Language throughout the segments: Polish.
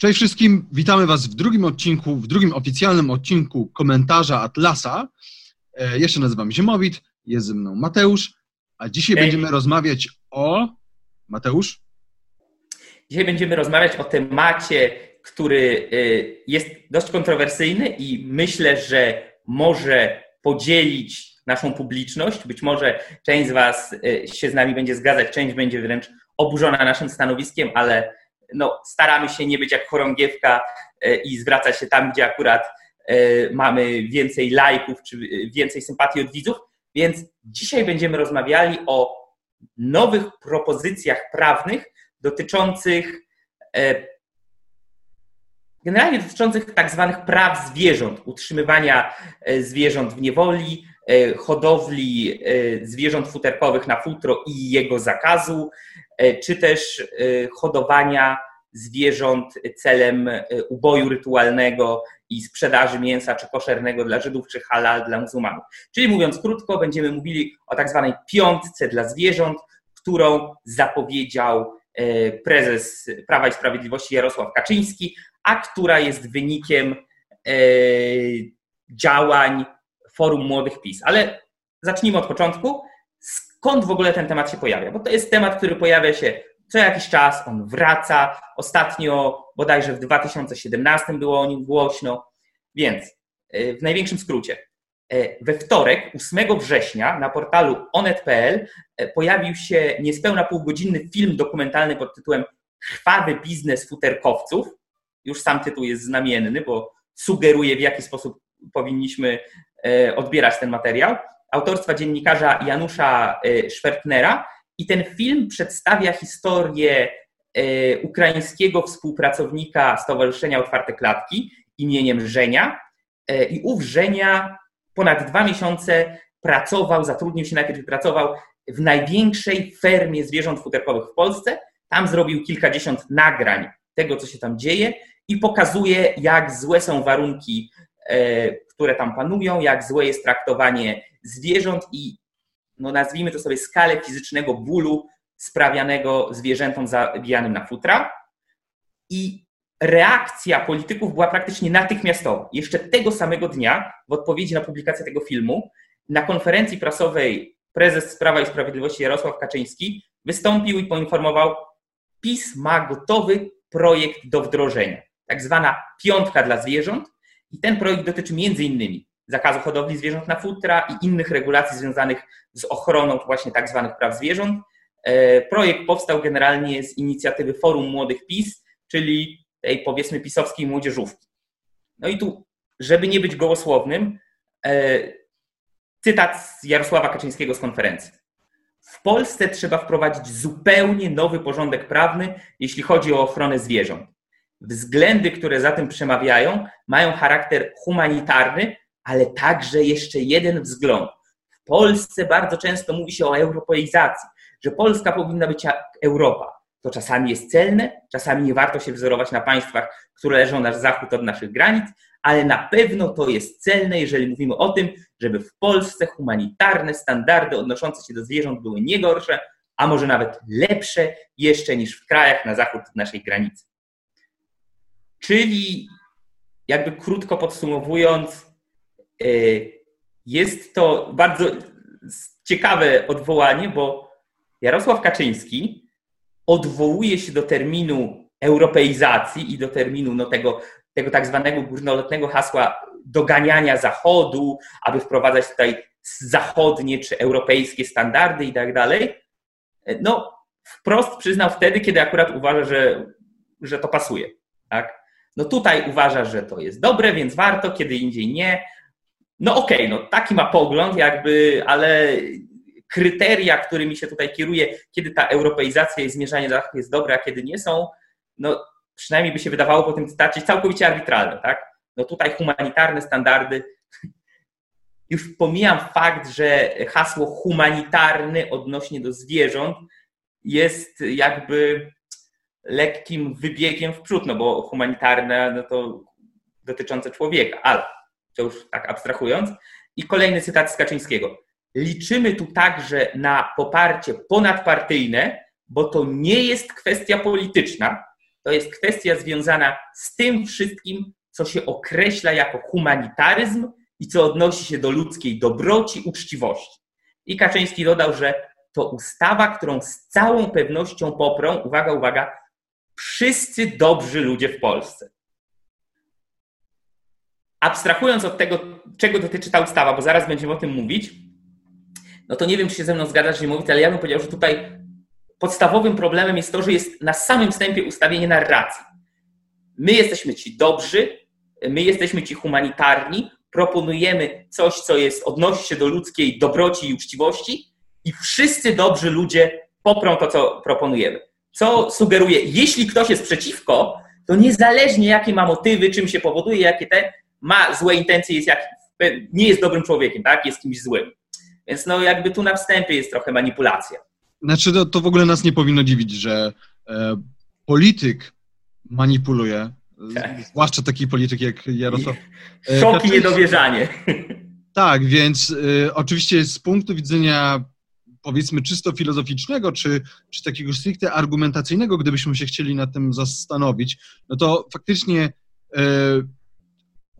Cześć wszystkim, witamy Was w drugim odcinku, w drugim oficjalnym odcinku komentarza Atlasa. E, jeszcze nazywam się Mowit, jest ze mną Mateusz, a dzisiaj Cześć. będziemy rozmawiać o... Mateusz? Dzisiaj będziemy rozmawiać o temacie, który y, jest dość kontrowersyjny i myślę, że może podzielić naszą publiczność. Być może część z Was y, się z nami będzie zgadzać, część będzie wręcz oburzona naszym stanowiskiem, ale no, staramy się nie być jak chorągiewka e, i zwracać się tam, gdzie akurat e, mamy więcej lajków czy więcej sympatii od widzów. Więc dzisiaj będziemy rozmawiali o nowych propozycjach prawnych dotyczących e, generalnie dotyczących tak zwanych praw zwierząt, utrzymywania zwierząt w niewoli, hodowli zwierząt futerkowych na futro i jego zakazu, E, czy też e, hodowania zwierząt celem e, uboju rytualnego i sprzedaży mięsa czy koszernego dla Żydów, czy halal dla muzułmanów. Czyli mówiąc krótko, będziemy mówili o tak zwanej piątce dla zwierząt, którą zapowiedział prezes Prawa i Sprawiedliwości Jarosław Kaczyński, a która jest wynikiem działań Forum Młodych PiS. Ale zacznijmy od początku skąd w ogóle ten temat się pojawia, bo to jest temat, który pojawia się co jakiś czas, on wraca. Ostatnio, bodajże w 2017 było o nim głośno. Więc e, w największym skrócie, e, we wtorek, 8 września, na portalu onet.pl e, pojawił się niespełna półgodzinny film dokumentalny pod tytułem Krwawy biznes futerkowców. Już sam tytuł jest znamienny, bo sugeruje, w jaki sposób powinniśmy odbierać ten materiał. Autorstwa dziennikarza Janusza e, Szwertnera i ten film przedstawia historię e, ukraińskiego współpracownika Stowarzyszenia Otwarte Klatki imieniem Żenia. E, i ów Żenia ponad dwa miesiące pracował, zatrudnił się najpierw pracował w największej fermie zwierząt futerkowych w Polsce. Tam zrobił kilkadziesiąt nagrań tego, co się tam dzieje i pokazuje, jak złe są warunki, które tam panują, jak złe jest traktowanie zwierząt i no nazwijmy to sobie skalę fizycznego bólu sprawianego zwierzętom zabijanym na futra. I reakcja polityków była praktycznie natychmiastowa. Jeszcze tego samego dnia, w odpowiedzi na publikację tego filmu, na konferencji prasowej prezes Prawa i Sprawiedliwości Jarosław Kaczyński wystąpił i poinformował, PiS ma gotowy projekt do wdrożenia, tak zwana piątka dla zwierząt i ten projekt dotyczy między innymi zakazu hodowli zwierząt na futra i innych regulacji związanych z ochroną właśnie tak zwanych praw zwierząt. E, projekt powstał generalnie z inicjatywy Forum Młodych PiS, czyli tej powiedzmy pisowskiej młodzieżówki. No i tu, żeby nie być gołosłownym, e, cytat z Jarosława Kaczyńskiego z konferencji. W Polsce trzeba wprowadzić zupełnie nowy porządek prawny, jeśli chodzi o ochronę zwierząt. Względy, które za tym przemawiają, mają charakter humanitarny, ale także jeszcze jeden wzgląd. W Polsce bardzo często mówi się o europeizacji, że Polska powinna być jak Europa. To czasami jest celne, czasami nie warto się wzorować na państwach, które leżą na zachód od naszych granic, ale na pewno to jest celne, jeżeli mówimy o tym, żeby w Polsce humanitarne standardy odnoszące się do zwierząt były nie gorsze, a może nawet lepsze jeszcze niż w krajach na zachód od naszej granicy. Czyli, jakby krótko podsumowując, Y, jest to bardzo ciekawe odwołanie, bo Jarosław Kaczyński odwołuje się do terminu europeizacji i do terminu no, tego, tego tak zwanego górnolotnego hasła doganiania Zachodu, aby wprowadzać tutaj zachodnie czy europejskie standardy i tak dalej. No, wprost przyznał wtedy, kiedy akurat uważa, że, że to pasuje. Tak? No tutaj uważa, że to jest dobre, więc warto, kiedy indziej nie. No okej, okay, no taki ma pogląd jakby, ale kryteria, którymi się tutaj kieruje, kiedy ta europeizacja i zmierzanie do jest dobre, a kiedy nie są, no przynajmniej by się wydawało po tym cytacie całkowicie arbitralne, tak? No tutaj humanitarne standardy. Już pomijam fakt, że hasło humanitarny odnośnie do zwierząt jest jakby lekkim wybiegiem w przód, no bo humanitarne no to dotyczące człowieka, ale to już tak abstrahując. I kolejny cytat z Kaczyńskiego. Liczymy tu także na poparcie ponadpartyjne, bo to nie jest kwestia polityczna, to jest kwestia związana z tym wszystkim, co się określa jako humanitaryzm i co odnosi się do ludzkiej dobroci, uczciwości. I Kaczyński dodał, że to ustawa, którą z całą pewnością poprą, uwaga, uwaga, wszyscy dobrzy ludzie w Polsce. Abstrahując od tego, czego dotyczy ta ustawa, bo zaraz będziemy o tym mówić, no to nie wiem, czy się ze mną zgadzasz, mówić, ale ja bym powiedział, że tutaj podstawowym problemem jest to, że jest na samym wstępie ustawienie narracji. My jesteśmy ci dobrzy, my jesteśmy ci humanitarni, proponujemy coś, co jest, odnosi się do ludzkiej dobroci i uczciwości i wszyscy dobrzy ludzie poprą to, co proponujemy. Co sugeruje, jeśli ktoś jest przeciwko, to niezależnie jakie ma motywy, czym się powoduje, jakie te, ma złe intencje, jest jak, nie jest dobrym człowiekiem, tak? jest kimś złym. Więc no jakby tu na wstępie jest trochę manipulacja. Znaczy to, to w ogóle nas nie powinno dziwić, że e, polityk manipuluje, tak. zwłaszcza taki polityk jak Jarosław. E, Szok i niedowierzanie. Tak, więc e, oczywiście z punktu widzenia powiedzmy czysto filozoficznego, czy, czy takiego stricte argumentacyjnego, gdybyśmy się chcieli nad tym zastanowić, no to faktycznie e,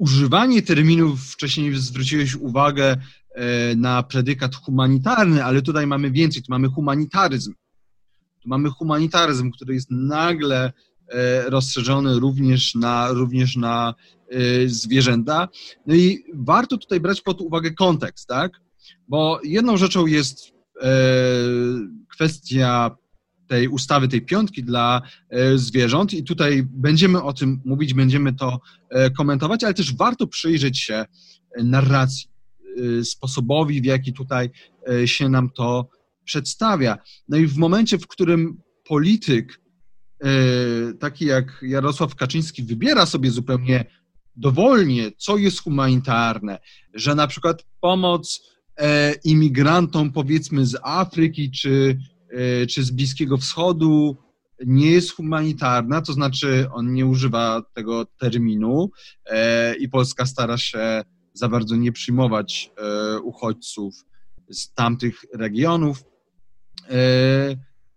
używanie terminów, wcześniej zwróciłeś uwagę e, na predykat humanitarny, ale tutaj mamy więcej, tu mamy humanitaryzm. Tu mamy humanitaryzm, który jest nagle e, rozszerzony również na, również na e, zwierzęta. No i warto tutaj brać pod uwagę kontekst, tak? Bo jedną rzeczą jest kwestia tej ustawy, tej piątki dla e, zwierząt i tutaj będziemy o tym mówić, będziemy to e, komentować, ale też warto przyjrzeć się e, narracji, sposobowi, w jaki tutaj się nam to przedstawia. No i w momencie, w którym polityk taki jak Jarosław Kaczyński wybiera sobie zupełnie dowolnie, co jest humanitarne, że na przykład pomoc imigrantom powiedzmy z Afryki czy E, czy z Bliskiego Wschodu nie jest humanitarna, to znaczy on nie używa tego terminu e, i Polska stara się za bardzo nie przyjmować e, uchodźców z tamtych regionów,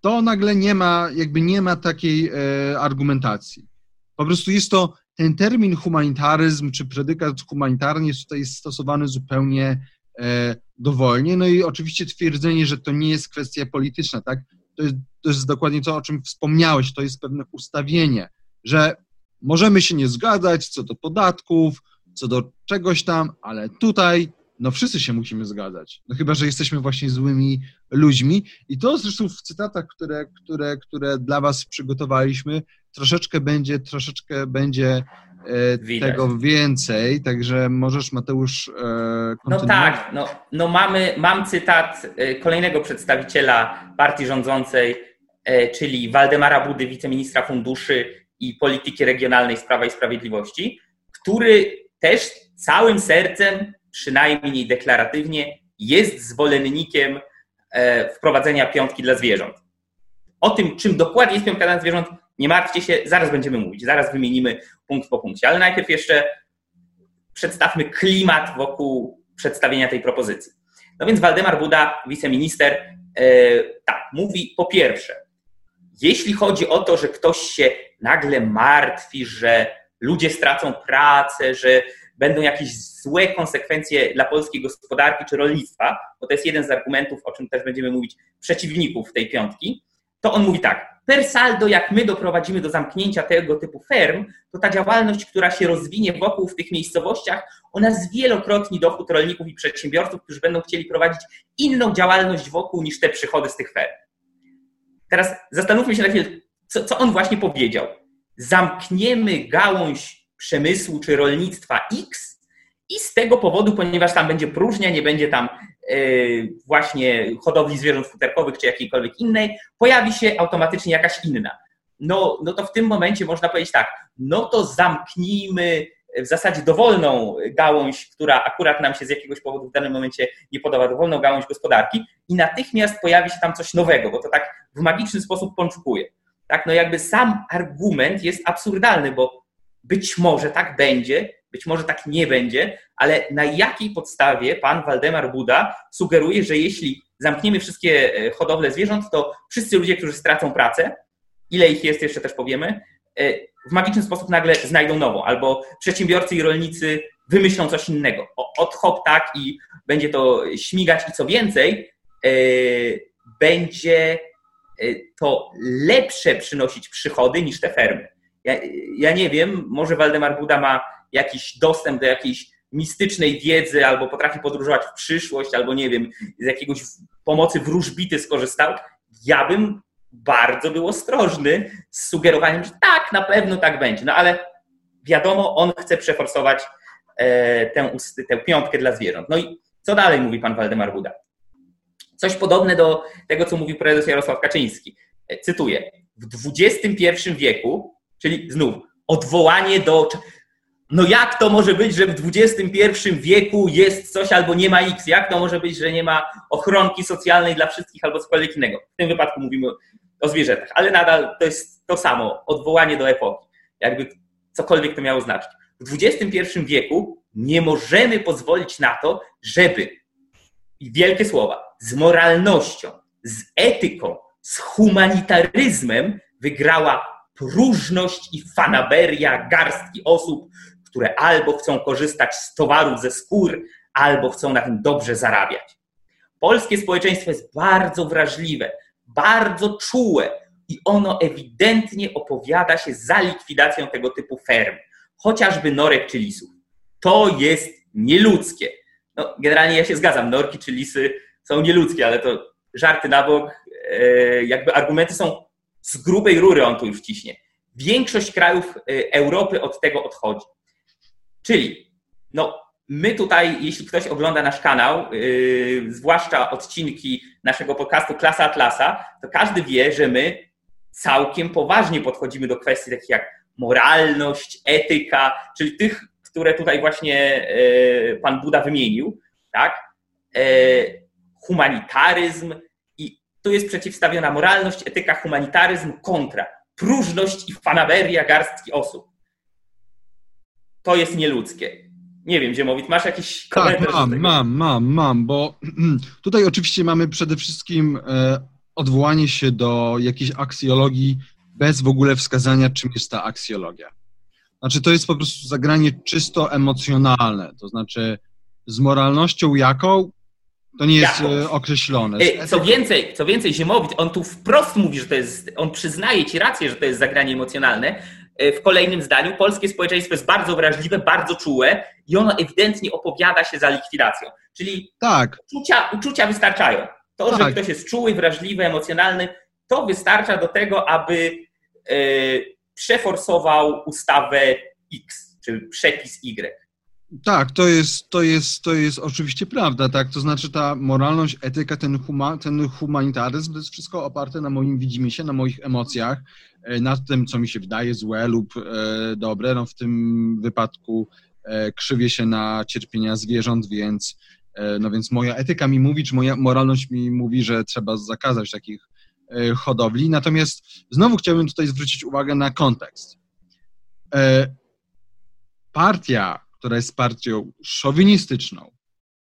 to nagle nie ma, jakby nie ma takiej argumentacji. Po prostu jest to, ten termin humanitaryzm czy predykat humanitarny jest tutaj stosowany zupełnie E, dowolnie. No i oczywiście twierdzenie, że to nie jest kwestia polityczna, tak? To jest, to jest dokładnie to, o czym wspomniałeś, to jest pewne ustawienie, że możemy się nie zgadzać co do podatków, co do czegoś tam, ale tutaj no wszyscy się musimy zgadzać. No chyba, że jesteśmy właśnie złymi ludźmi. I to zresztą w cytatach, które, które, które dla Was przygotowaliśmy, troszeczkę będzie, troszeczkę będzie E, Widać. tego więcej, także możesz Mateusz e, No tak, no, no mamy, mam cytat e, kolejnego przedstawiciela partii rządzącej, czyli Waldemara Budy, wiceministra funduszy i polityki regionalnej z Prawa i Sprawiedliwości, który też całym sercem, przynajmniej deklaratywnie, jest zwolennikiem wprowadzenia piątki dla zwierząt. O tym, czym dokładnie jest piątka dla zwierząt, nie martwcie się, zaraz będziemy mówić, zaraz wymienimy punkt po punkcie, ale najpierw jeszcze przedstawmy klimat wokół przedstawienia tej propozycji. No więc Waldemar Buda, wiceminister, yy, tak, mówi po pierwsze, jeśli chodzi o to, że ktoś się nagle martwi, że ludzie stracą pracę, że będą jakieś złe konsekwencje dla polskiej gospodarki czy rolnictwa, bo to jest jeden z argumentów, o czym też będziemy mówić, przeciwników tej piątki, to on mówi tak, per saldo, jak my doprowadzimy do zamknięcia tego typu ferm, to ta działalność, która się rozwinie wokół w tych miejscowościach, ona zwielokrotni dochód rolników i przedsiębiorców, którzy będą chcieli prowadzić inną działalność wokół niż te przychody z tych ferm. Teraz zastanówmy się na chwilę, co, co on właśnie powiedział. Zamkniemy gałąź przemysłu czy rolnictwa X i z tego powodu, ponieważ tam będzie próżnia, nie będzie tam właśnie hodowli zwierząt futerkowych czy jakiejkolwiek innej, pojawi się automatycznie jakaś inna. No, no to w tym momencie można powiedzieć tak, no to zamknijmy w zasadzie dowolną gałąź, która akurat nam się z jakiegoś powodu w danym momencie nie podoba, dowolną gałąź gospodarki i natychmiast pojawi się tam coś nowego, bo to tak w magiczny sposób pączkuje. Tak, no jakby sam argument jest absurdalny, bo być może tak będzie, być może tak nie będzie, ale na jakiej podstawie pan Waldemar Buda sugeruje, że jeśli zamkniemy wszystkie e, hodowle zwierząt, to wszyscy ludzie, którzy stracą pracę, ile ich jest, jeszcze też powiemy, w magiczny sposób nagle znajdą nową, albo przedsiębiorcy i rolnicy wymyślą coś innego. Od hop tak i będzie to śmigać i co więcej, będzie to lepsze przynosić przychody niż te fermy. Ja, ja nie wiem, może Waldemar Buda ma jakiś dostęp do jakiejś mistycznej wiedzy, albo potrafi podróżować w przyszłość, albo nie wiem, z jakiegoś pomocy wróżbity skorzystał. Ja bym bardzo był ostrożny z sugerowaniem, że tak, na pewno tak będzie. No ale wiadomo, on chce przeforsować e, tę, tę piątkę dla zwierząt. No i co dalej mówi pan Waldemar Buda? Coś podobne do tego, co mówił prezes Jarosław Kaczyński. E, cytuję. W XXI wieku, czyli znów odwołanie do. No jak to może być, że w XXI wieku jest coś albo nie ma X? Jak to może być, że nie ma ochronki socjalnej dla wszystkich albo cokolwiek innego? W tym wypadku mówimy o zwierzętach, ale nadal to jest to samo, odwołanie do epoki, jakby cokolwiek to miało znaczyć. W XXI wieku nie możemy pozwolić na to, żeby, i wielkie słowa, z moralnością, z etyką, z humanitaryzmem wygrała próżność i fanaberia garstki osób, które albo chcą korzystać z towarów ze skór, albo chcą na tym dobrze zarabiać. Polskie społeczeństwo jest bardzo wrażliwe, bardzo czułe i ono ewidentnie opowiada się za likwidacją tego typu ferm, chociażby norek czy lisów. To jest nieludzkie. No, generalnie ja się zgadzam, norki czy lisy są nieludzkie, ale to żarty na bok, e, jakby argumenty są z grubej rury, on tu już wciśnie. Większość krajów e, Europy od tego odchodzi. Czyli, no, my tutaj, jeśli ktoś ogląda nasz kanał, yy, zwłaszcza odcinki naszego podcastu Klasa Atlasa, to każdy wie, że my całkiem poważnie podchodzimy do kwestii takich jak moralność, etyka, czyli tych, które tutaj właśnie yy, pan Buda wymienił, tak? Yy, humanitaryzm i tu jest przeciwstawiona moralność, etyka, humanitaryzm kontra próżność i fanaberia garstki osób. To jest nieludzkie. Nie wiem, Ziemowit, masz jakiś tak, komentarz? Tak, mam, mam, mam, mam, bo tutaj oczywiście mamy przede wszystkim e, odwołanie się do jakiejś aksjologii bez w ogóle wskazania, czym jest ta aksjologia. Znaczy, to jest po prostu zagranie czysto emocjonalne, to znaczy z moralnością jaką to nie jest Jaką? E, określone. E, co więcej, co więcej, Ziemowit, on tu wprost mówi, że to jest, on przyznaje ci rację, że to jest zagranie emocjonalne. E, w kolejnym zdaniu polskie społeczeństwo jest bardzo wrażliwe, bardzo czułe i ono ewidentnie opowiada się za likwidacją. Czyli tak. uczucia, uczucia wystarczają. To, tak. że ktoś jest czuły, wrażliwy, emocjonalny, to wystarcza do tego, aby e, przeforsował ustawę X, czy przepis Y. Tak, to jest, to, jest, to jest oczywiście prawda, tak? To znaczy ta moralność, etyka, ten, huma, ten humanitaryzm, to jest wszystko oparte na moim widzimisię, na moich emocjach, e, na tym, co mi się wydaje złe lub e, dobre. No w tym wypadku e, krzywię się na cierpienia zwierząt, więc, e, no więc moja etyka mi mówi, czy moja moralność mi mówi, że trzeba zakazać takich e, hodowli. Natomiast znowu chciałbym tutaj zwrócić uwagę na kontekst. E, partia która jest partią szowinistyczną,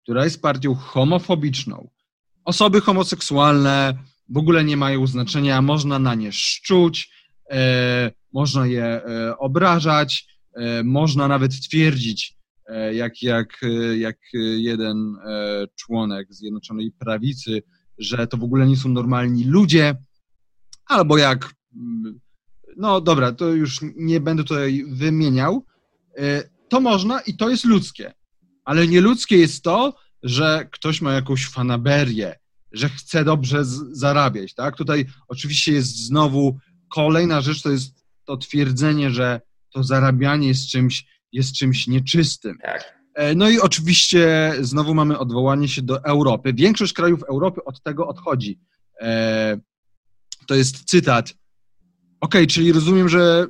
która jest partią homofobiczną. Osoby homoseksualne w ogóle nie mają znaczenia, można na nie szczuć, e, można je e, obrażać, e, można nawet twierdzić, e, jak, jak, e, jak jeden e, członek Zjednoczonej Prawicy, że to w ogóle nie są normalni ludzie, albo jak, mm, no dobra, to już nie będę tutaj wymieniał, to można i to jest ludzkie. Ale nieludzkie jest to, że ktoś ma jakąś fanaberię, że chce dobrze zarabiać, tak? Tutaj oczywiście jest znowu kolejna rzecz, to jest to twierdzenie, że to zarabianie jest czymś, jest czymś nieczystym. Tak. E, no i oczywiście znowu mamy odwołanie się do Europy. Większość krajów Europy od tego odchodzi. E, to jest cytat. Ok, czyli rozumiem, że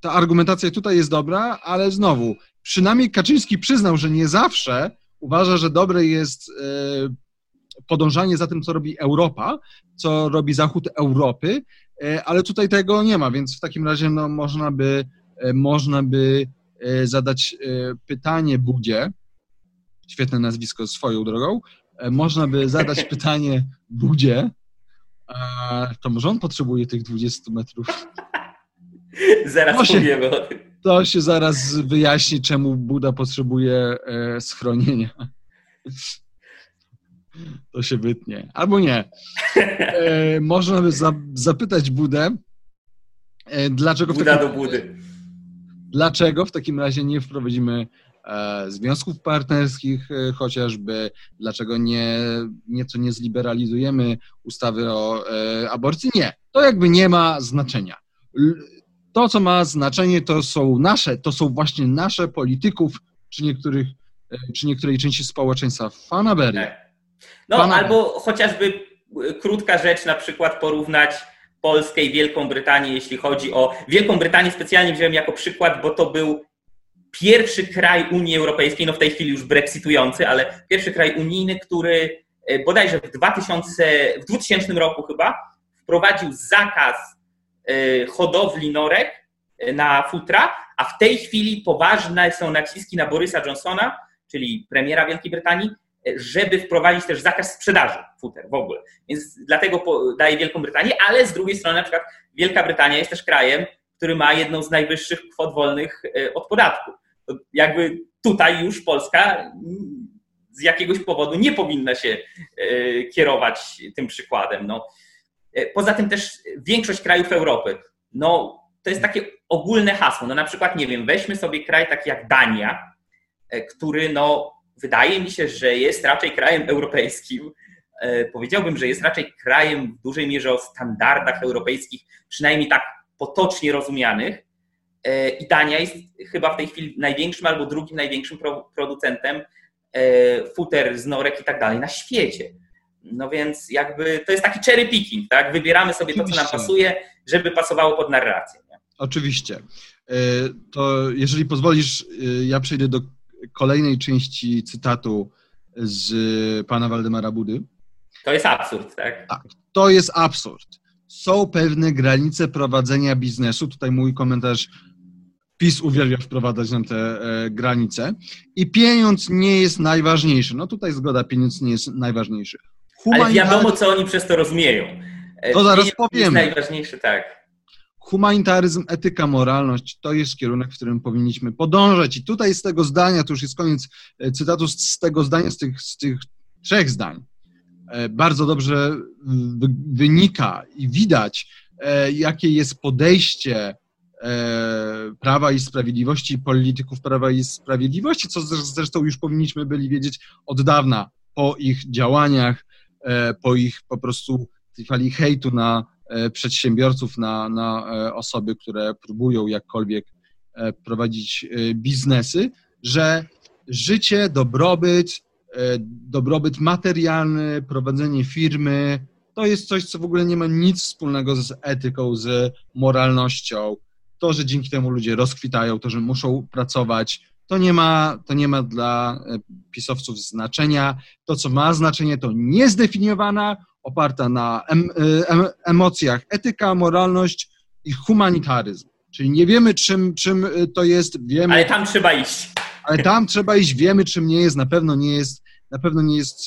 ta argumentacja tutaj jest dobra, ale znowu, przynajmniej Kaczyński przyznał, że nie zawsze uważa, że dobre jest e, podążanie za tym, co robi Europa, co robi Zachód Europy, e, ale tutaj tego nie ma, więc w takim razie no, można by, e, można by zadać pytanie Budzie, świetne nazwisko swoją drogą, można by zadać pytanie Budzie, to może on potrzebuje tych 20 metrów Zaraz To się- powiemy o tym. To się zaraz wyjaśni, czemu Buda potrzebuje e, schronienia. To się wytnie. Albo nie. E, można by za, zapytać Budę, e, dlaczego w, Buda takim, do budy. dlaczego w takim razie nie wprowadzimy e, związków partnerskich e, chociażby, dlaczego nie, nieco nie zliberalizujemy ustawy o e, aborcji. Nie, to jakby nie ma znaczenia. To, co ma znaczenie, to są nasze, to są właśnie nasze polityków, czy niektórych, e, czy niektórej części społeczeństwa fanaberie. Tak. No, albo chociażby y, krótka rzecz, na przykład porównać Polskę i Wielką Brytanię, jeśli chodzi o. Wielką Brytanię specjalnie wziąłem jako przykład, bo to był pierwszy kraj Unii Europejskiej, no w tej chwili już brexitujący, ale pierwszy kraj unijny, który y, bodajże w, 2000, w 2000 roku chyba wprowadził zakaz hodowli norek y, na futra, a w tej chwili poważne są naciski na Borysa Johnsona, czyli premiera Wielkiej Brytanii, żeby wprowadzić też zakaz sprzedaży futer w ogóle. Więc dlatego daje Wielką Brytanię, ale z drugiej strony na przykład Wielka Brytania jest też krajem, który ma jedną z najwyższych kwot wolnych od podatku. Jakby tutaj już Polska z jakiegoś powodu nie powinna się kierować tym przykładem. No. E, Poza tym też większość krajów Europy, no to jest takie ogólne hasło. No na przykład, nie wiem, weźmy sobie kraj taki jak Dania, e, który no wydaje mi się, że jest raczej krajem europejskim. E, Powiedziałbym, że jest raczej krajem w dużej mierze o standardach europejskich, przynajmniej tak potocznie rozumianych. I Dania jest chyba w tej chwili największym albo drugim największym pro- producentem futer z norek i tak dalej na świecie. No więc jakby to jest taki cherry picking, tak? Wybieramy sobie to, co nam Oczywiście. pasuje, żeby pasowało pod narrację. Nie? Oczywiście. E, To jeżeli pozwolisz, e, ja przejdę do kolejnej części cytatu z pana Waldemara Budy. To jest absurd, tak? To jest absurd. Są pewne granice prowadzenia biznesu. Tutaj mój komentarz. PiS uwielbia wprowadzać nam te e, granice. I pieniądz nie jest najważniejszy. No tutaj zgoda, pieniądz nie jest najważniejszy. Ale wiadomo, co oni przez to rozumieją. E, To zaraz pieniądz powiemy. Jest najważniejszy, tak. humanitaryzm, etyka, moralność to jest kierunek, w którym powinniśmy podążać. I tutaj z tego zdania, to już jest koniec e, cytatu, z, tego zdania, z tych, z tych trzech zdań, e, bardzo dobrze wy- wynika i widać, jakie jest podejście Prawa i Sprawiedliwości, polityków Prawa i Sprawiedliwości, co zresz- zresztą już powinniśmy byli wiedzieć od dawna po ich działaniach, po ich po prostu tej fali hejtu na e, przedsiębiorców, na, na e, osoby, które próbują jakkolwiek e, prowadzić e, biznesy, że życie, dobrobyt, e, dobrobyt materialny, prowadzenie firmy, to jest coś, co w ogóle nie ma nic wspólnego z etyką, z moralnością. To, że dzięki temu ludzie rozkwitają, to, że muszą pracować, to nie ma, to nie ma dla e, pisowców znaczenia. To, co ma znaczenie, to niezdefiniowana, oparta na em, e, em, emocjach etyka, moralność i humanitaryzm. Czyli nie wiemy, czym, czym e, to jest, wiemy, Ale tam trzeba iść. ale tam trzeba iść, wiemy, czym nie jest, na pewno nie jest, na pewno nie jest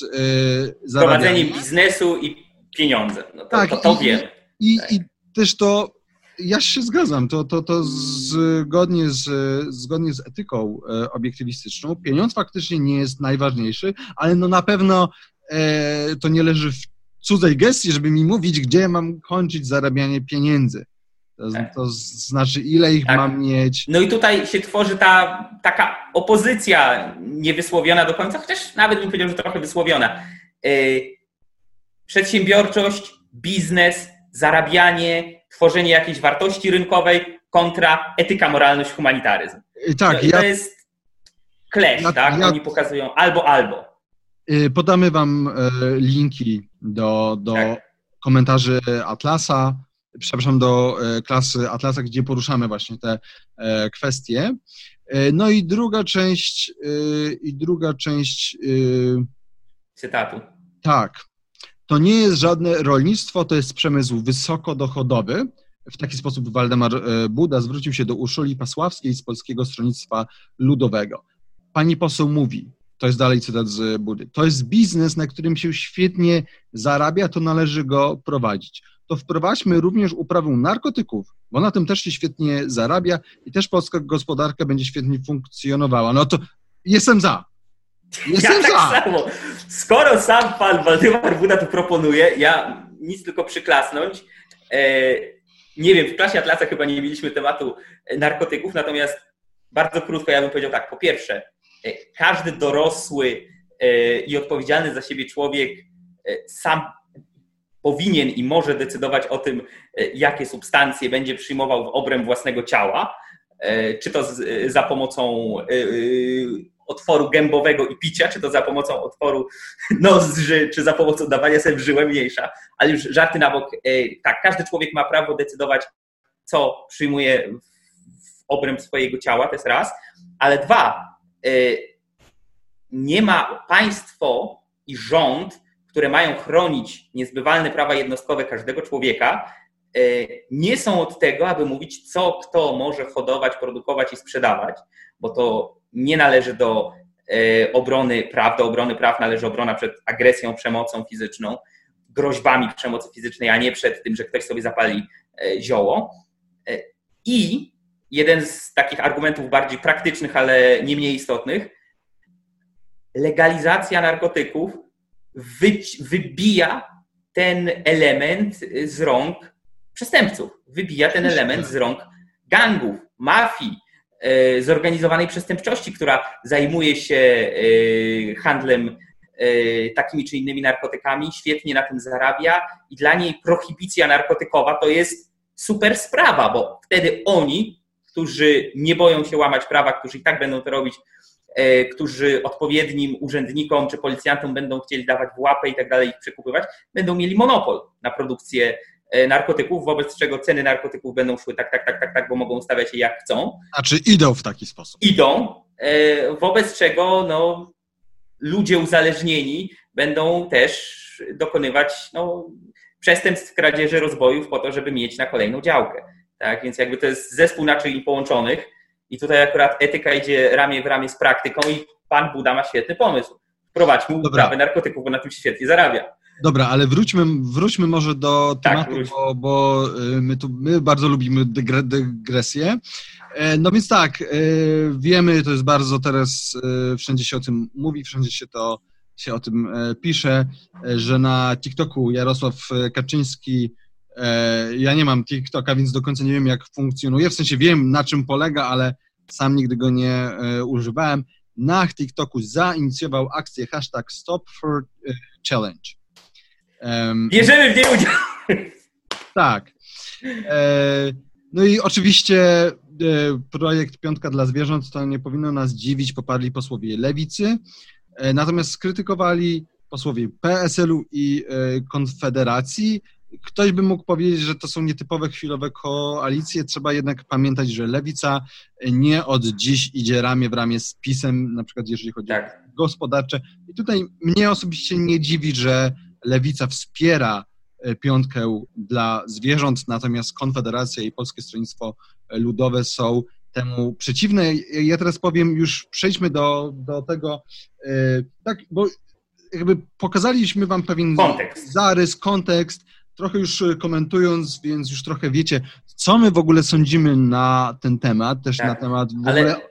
zarabianie. Prowadzenie biznesu i pieniądze. No to, Tak, to, to i- wiemy. I, I też to, ja się zgadzam, to, to, to zgodnie, z, zgodnie z etyką e, obiektywistyczną, pieniądz faktycznie nie jest najważniejszy, ale no na pewno e, to nie leży w cudzej gestii, żeby mi mówić, gdzie mam kończyć zarabianie pieniędzy. To, Tak. to znaczy, ile ich Tak. mam mieć. No i tutaj się tworzy ta taka opozycja niewysłowiona do końca, chociaż nawet bym powiedział, że trochę wysłowiona. Yy, Przedsiębiorczość, biznes, zarabianie, tworzenie jakiejś wartości rynkowej kontra etyka, moralność, humanitaryzm. Tak, no ja, to jest clash, ja- tak? ja- Oni pokazują albo, albo. e, podamy wam e, linki do, do Tak. komentarzy Atlasa, przepraszam, do e, klasy Atlasa, gdzie poruszamy właśnie te e, kwestie. No i druga część, i druga część, Cytatu. tak, to nie jest żadne rolnictwo, to jest przemysł wysokodochodowy. W taki sposób Waldemar e, Buda zwrócił się do Urszuli Pasławskiej z Polskiego Stronnictwa Ludowego. Pani poseł mówi, to jest dalej cytat z Budy, to jest biznes, na którym się świetnie zarabia, to należy go prowadzić. to wprowadźmy również uprawę narkotyków, bo na tym też się świetnie zarabia i też polska gospodarka będzie świetnie funkcjonowała. No to jestem za. Jestem ja tak za. samo. Skoro sam pan Waldemar Buda to proponuje, ja nic tylko przyklasnąć. E, nie wiem, w klasie Atlasa chyba nie mieliśmy tematu narkotyków, natomiast bardzo krótko ja bym powiedział tak. Po pierwsze, e, każdy dorosły e, i odpowiedzialny za siebie człowiek sam powinien i może decydować o tym, jakie substancje będzie przyjmował w obręb własnego ciała, czy to za pomocą otworu gębowego i picia, czy to za pomocą otworu nozdrzy, czy za pomocą dawania sobie w żyłę mniejsza, ale już żarty na bok. E, tak, każdy człowiek ma prawo decydować, co przyjmuje w obręb swojego ciała, to jest raz, ale dwa, e, nie ma państwo i rząd, które mają chronić niezbywalne prawa jednostkowe każdego człowieka, e, nie są od tego, aby mówić, co kto może hodować, produkować i sprzedawać, bo to nie należy do e, obrony praw, do obrony praw należy obrona przed agresją, przemocą fizyczną, groźbami przemocy fizycznej, a nie przed tym, że ktoś sobie zapali e, zioło. E, I jeden z takich argumentów bardziej praktycznych, ale nie mniej istotnych, legalizacja narkotyków wybija ten element z rąk przestępców, wybija ten element z rąk gangów, mafii, zorganizowanej przestępczości, która zajmuje się e, handlem e, takimi czy innymi narkotykami, świetnie na tym zarabia i dla niej prohibicja narkotykowa to jest super sprawa, bo wtedy oni, którzy nie boją się łamać prawa, którzy i tak będą to robić, którzy odpowiednim urzędnikom czy policjantom będą chcieli dawać w łapę i tak dalej ich przekupywać, będą mieli monopol na produkcję E, narkotyków, wobec czego ceny narkotyków będą szły tak, tak, tak, tak, tak, bo mogą stawiać je jak chcą. Znaczy idą w taki sposób. Idą, e, wobec czego no, ludzie uzależnieni będą też dokonywać no, przestępstw, kradzieży, rozbojów po to, żeby mieć na kolejną działkę. Tak, więc jakby to jest zespół naczyń połączonych i tutaj akurat etyka idzie ramię w ramię z praktyką i pan Buda ma świetny pomysł. Wprowadźmy uprawę narkotyków, bo na tym się świetnie zarabia. Dobra, ale wróćmy, wróćmy może do tak, tematu, bo, bo, y, my, tu, my bardzo lubimy dygresję. E, no więc tak, e, wiemy, to jest bardzo teraz, e, wszędzie się o tym mówi, wszędzie się to się o tym pisze, że na TikToku Jarosław Kaczyński, ja nie mam TikToka, więc do końca nie wiem, jak funkcjonuje, w sensie wiem, na czym polega, ale sam nigdy go nie używałem. Na TikToku zainicjował akcję hashtag Stop for Challenge. Bierzemy w niej udział. Tak. E, no i oczywiście e, projekt Piątka dla Zwierząt to nie powinno nas dziwić, poparli posłowie Lewicy, e, natomiast skrytykowali posłowie PSL-u i Konfederacji. Ktoś by mógł powiedzieć, że to są nietypowe chwilowe koalicje. Trzeba jednak pamiętać, że Lewica nie od dziś idzie ramię w ramię z PiSem, na przykład jeżeli chodzi tak. o gospodarcze. I tutaj mnie osobiście nie dziwi, że lewica wspiera e, piątkę dla zwierząt, natomiast Konfederacja i Polskie Stronnictwo Ludowe są temu przeciwne. Ja teraz powiem, już przejdźmy do, do tego, e, tak, bo jakby pokazaliśmy Wam pewien kontekst. zarys, kontekst, trochę już komentując, więc już trochę wiecie, co my w ogóle sądzimy na ten temat, też tak, na temat w ale... ogóle...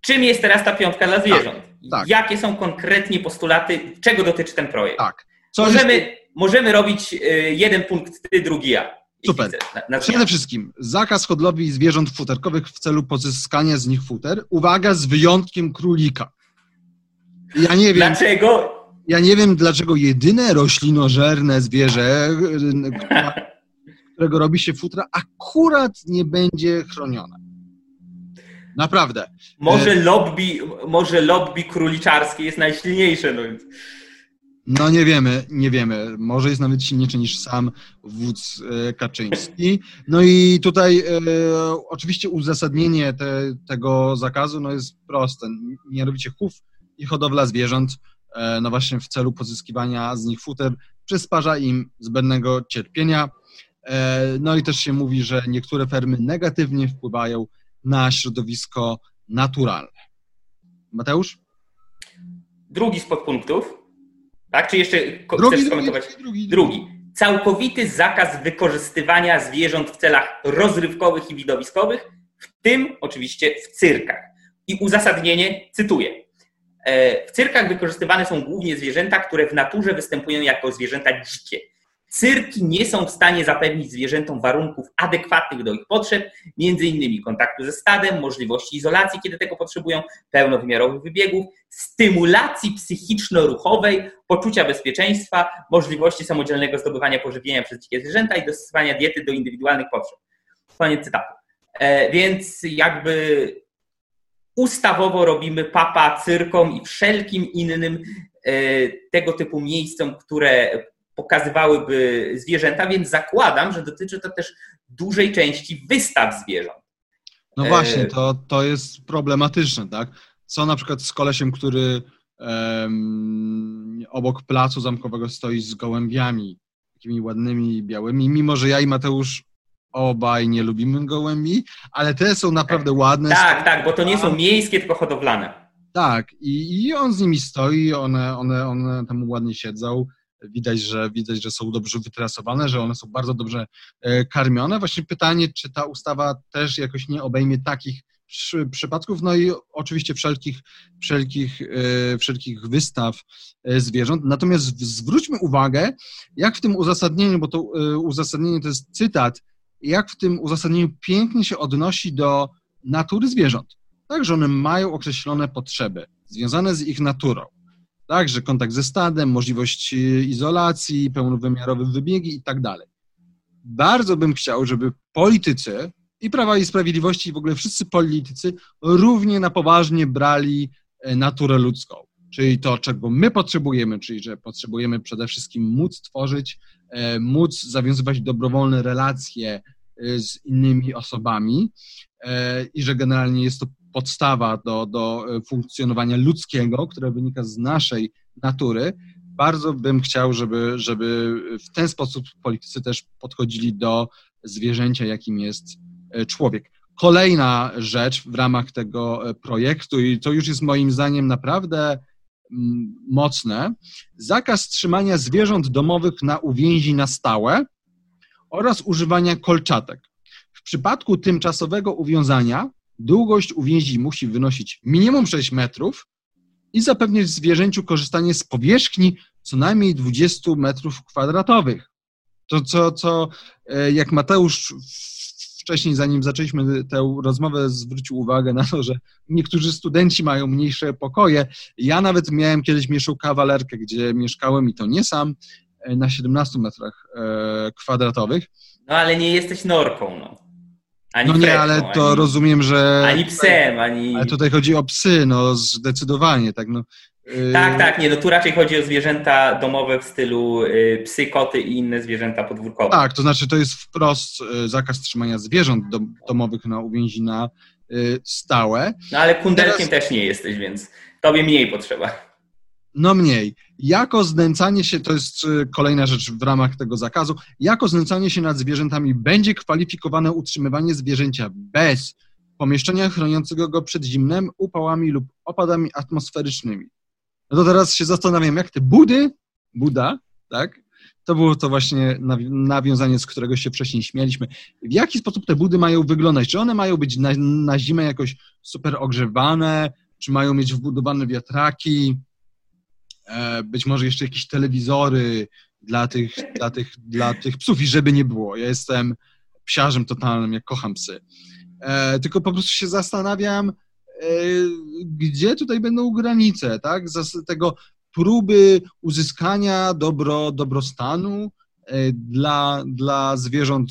Czym jest teraz ta piątka dla zwierząt? Tak, tak. Jakie są konkretnie postulaty, czego dotyczy ten projekt? Tak. Możemy, możemy robić y, jeden punkt ty, drugi ja. Super. Na, na Przede wszystkim zakaz hodowli zwierząt futerkowych w celu pozyskania z nich futer. Uwaga, z wyjątkiem królika. Ja nie wiem. Dlaczego? Ja nie wiem, dlaczego jedyne roślinożerne zwierzę, którego robi się futra, akurat nie będzie chronione. Naprawdę. Może e, lobby, może lobby króliczarskie jest najsilniejsze. No. No nie wiemy, nie wiemy. Może jest nawet silniejszy niż sam wódz e, Kaczyński. No i tutaj e, oczywiście uzasadnienie te, tego zakazu no jest proste. Mianowicie chów i hodowla zwierząt, e, no właśnie w celu pozyskiwania z nich futer, przysparza im zbędnego cierpienia. E, no i też się mówi, że niektóre fermy negatywnie wpływają na środowisko naturalne. Mateusz? Drugi z podpunktów tak? Czy jeszcze drugi, chcesz skomentować? Drugi, drugi. drugi. całkowity zakaz wykorzystywania zwierząt w celach rozrywkowych i widowiskowych, w tym oczywiście w cyrkach. I uzasadnienie cytuję. E, w cyrkach wykorzystywane są głównie zwierzęta, które w naturze występują jako zwierzęta dzikie. Cyrki nie są w stanie zapewnić zwierzętom warunków adekwatnych do ich potrzeb, innymi kontaktu ze stadem, możliwości izolacji, kiedy tego potrzebują, pełnowymiarowych wybiegów, stymulacji psychiczno-ruchowej, poczucia bezpieczeństwa, możliwości samodzielnego zdobywania pożywienia przez dzikie zwierzęta i dostosowania diety do indywidualnych potrzeb. Koniec cytatu. E, więc jakby ustawowo robimy papa cyrkom i wszelkim innym e, tego typu miejscom, które pokazywałyby zwierzęta, więc zakładam, że dotyczy to też dużej części wystaw zwierząt. No właśnie, to, to jest problematyczne, tak? Co na przykład z kolesiem, który um, obok placu zamkowego stoi z gołębiami, takimi ładnymi, białymi, mimo że ja i Mateusz obaj nie lubimy gołębi, ale te są naprawdę ładne. Tak, tak, bo to nie są miejskie, tylko hodowlane. Tak, i, i on z nimi stoi, one, one, one tam ładnie siedzą widać, że widać, że są dobrze wytresowane, że one są bardzo dobrze e, karmione. Właśnie pytanie, czy ta ustawa też jakoś nie obejmie takich przypadków, no i oczywiście wszelkich, wszelkich, e, wszelkich wystaw e, zwierząt. Natomiast zwróćmy uwagę, jak w tym uzasadnieniu, bo to uzasadnienie to jest cytat, jak w tym uzasadnieniu pięknie się odnosi do natury zwierząt. Tak, że one mają określone potrzeby związane z ich naturą tak, że kontakt ze stadem, możliwość y, izolacji, pełnowymiarowe wybiegi i tak dalej. Bardzo bym chciał, żeby politycy i Prawa i Sprawiedliwości i w ogóle wszyscy politycy równie na poważnie brali e, naturę ludzką, czyli to, czego my potrzebujemy, czyli że potrzebujemy przede wszystkim móc tworzyć, e, móc zawiązywać dobrowolne relacje e, z innymi osobami i że generalnie jest to podstawa do, do e, funkcjonowania ludzkiego, które wynika z naszej natury. Bardzo bym chciał, żeby, żeby w ten sposób politycy też podchodzili do zwierzęcia, jakim jest e, człowiek. Kolejna rzecz w ramach tego e, projektu, i to już jest moim zdaniem naprawdę mm, mocne, zakaz trzymania zwierząt domowych na uwięzi na stałe oraz używania kolczatek. W przypadku tymczasowego uwiązania Długość uwięzi musi wynosić minimum 6 metrów i zapewniać zwierzęciu korzystanie z powierzchni co najmniej 20 metrów kwadratowych. To, co, co e, jak Mateusz wcześniej, zanim zaczęliśmy tę rozmowę, zwrócił uwagę na to, że niektórzy studenci mają mniejsze pokoje. Ja nawet miałem kiedyś mieszał kawalerkę, gdzie mieszkałem i to nie sam, e, na 17 metrach e, kwadratowych. No ale nie jesteś norką, no. Ani no nie, ale to ani, rozumiem, że... Ani psem, ani... Ale tutaj chodzi o psy, no zdecydowanie, tak no. Y, tak, tak, nie, no tu raczej chodzi o zwierzęta domowe w stylu y, psy, koty i inne zwierzęta podwórkowe. Tak, to znaczy to jest wprost y, zakaz trzymania zwierząt domowych na uwięzi na stałe. No ale kundelkiem Teraz... też nie jesteś, więc tobie mniej potrzeba. No mniej. Jako znęcanie się, to jest y, kolejna rzecz w ramach tego zakazu, jako znęcanie się nad zwierzętami będzie kwalifikowane utrzymywanie zwierzęcia bez pomieszczenia chroniącego go przed zimnem, upałami lub opadami atmosferycznymi. No to teraz się zastanawiam, jak te budy, Buda, tak, to było to właśnie nawiązanie, z którego się wcześniej śmialiśmy. W jaki sposób te budy mają wyglądać? Czy one mają być na, na zimę jakoś super ogrzewane? Czy mają mieć wbudowane wiatraki? E, być może jeszcze jakieś telewizory dla tych, dla tych, dla tych psów i żeby nie było. Ja jestem psiarzem totalnym, jak kocham psy. E, tylko po prostu się zastanawiam, e, gdzie tutaj będą granice, tak? Z tego próby uzyskania dobro, dobrostanu dla, dla zwierząt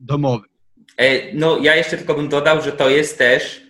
domowych. No, ja jeszcze tylko bym dodał, że to jest też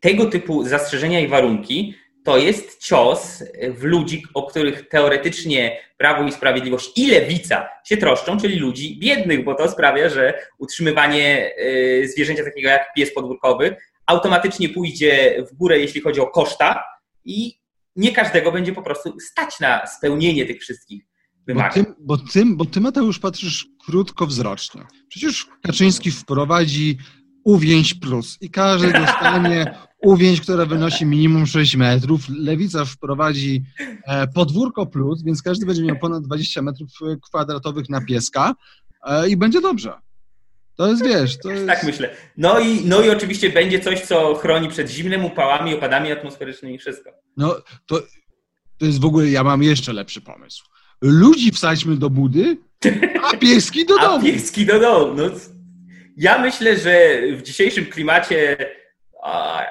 tego typu zastrzeżenia i warunki to jest cios w ludzi, o których teoretycznie Prawo i Sprawiedliwość i Lewica się troszczą, czyli ludzi biednych, bo to sprawia, że utrzymywanie y, zwierzęcia takiego jak pies podwórkowy automatycznie pójdzie w górę, jeśli chodzi o koszta i nie każdego będzie po prostu stać na spełnienie tych wszystkich wymagań. Bo ty, bo ty, bo ty Mateusz, patrzysz krótkowzrocznie. Przecież Kaczyński wprowadzi uwięź plus i każdy dostanie uwięź, która wynosi minimum 6 metrów. Lewica wprowadzi e, podwórko plus, więc każdy będzie miał ponad 20 metrów kwadratowych na pieska e, i będzie dobrze. To jest, wiesz, to jest... Tak myślę. No i, no i oczywiście będzie coś, co chroni przed zimnym upałami, opadami atmosferycznymi i wszystko. No, to, to jest w ogóle, ja mam jeszcze lepszy pomysł. Ludzi wsadźmy do budy, a pieski do domu. A pieski do domu. No, ja myślę, że w dzisiejszym klimacie a,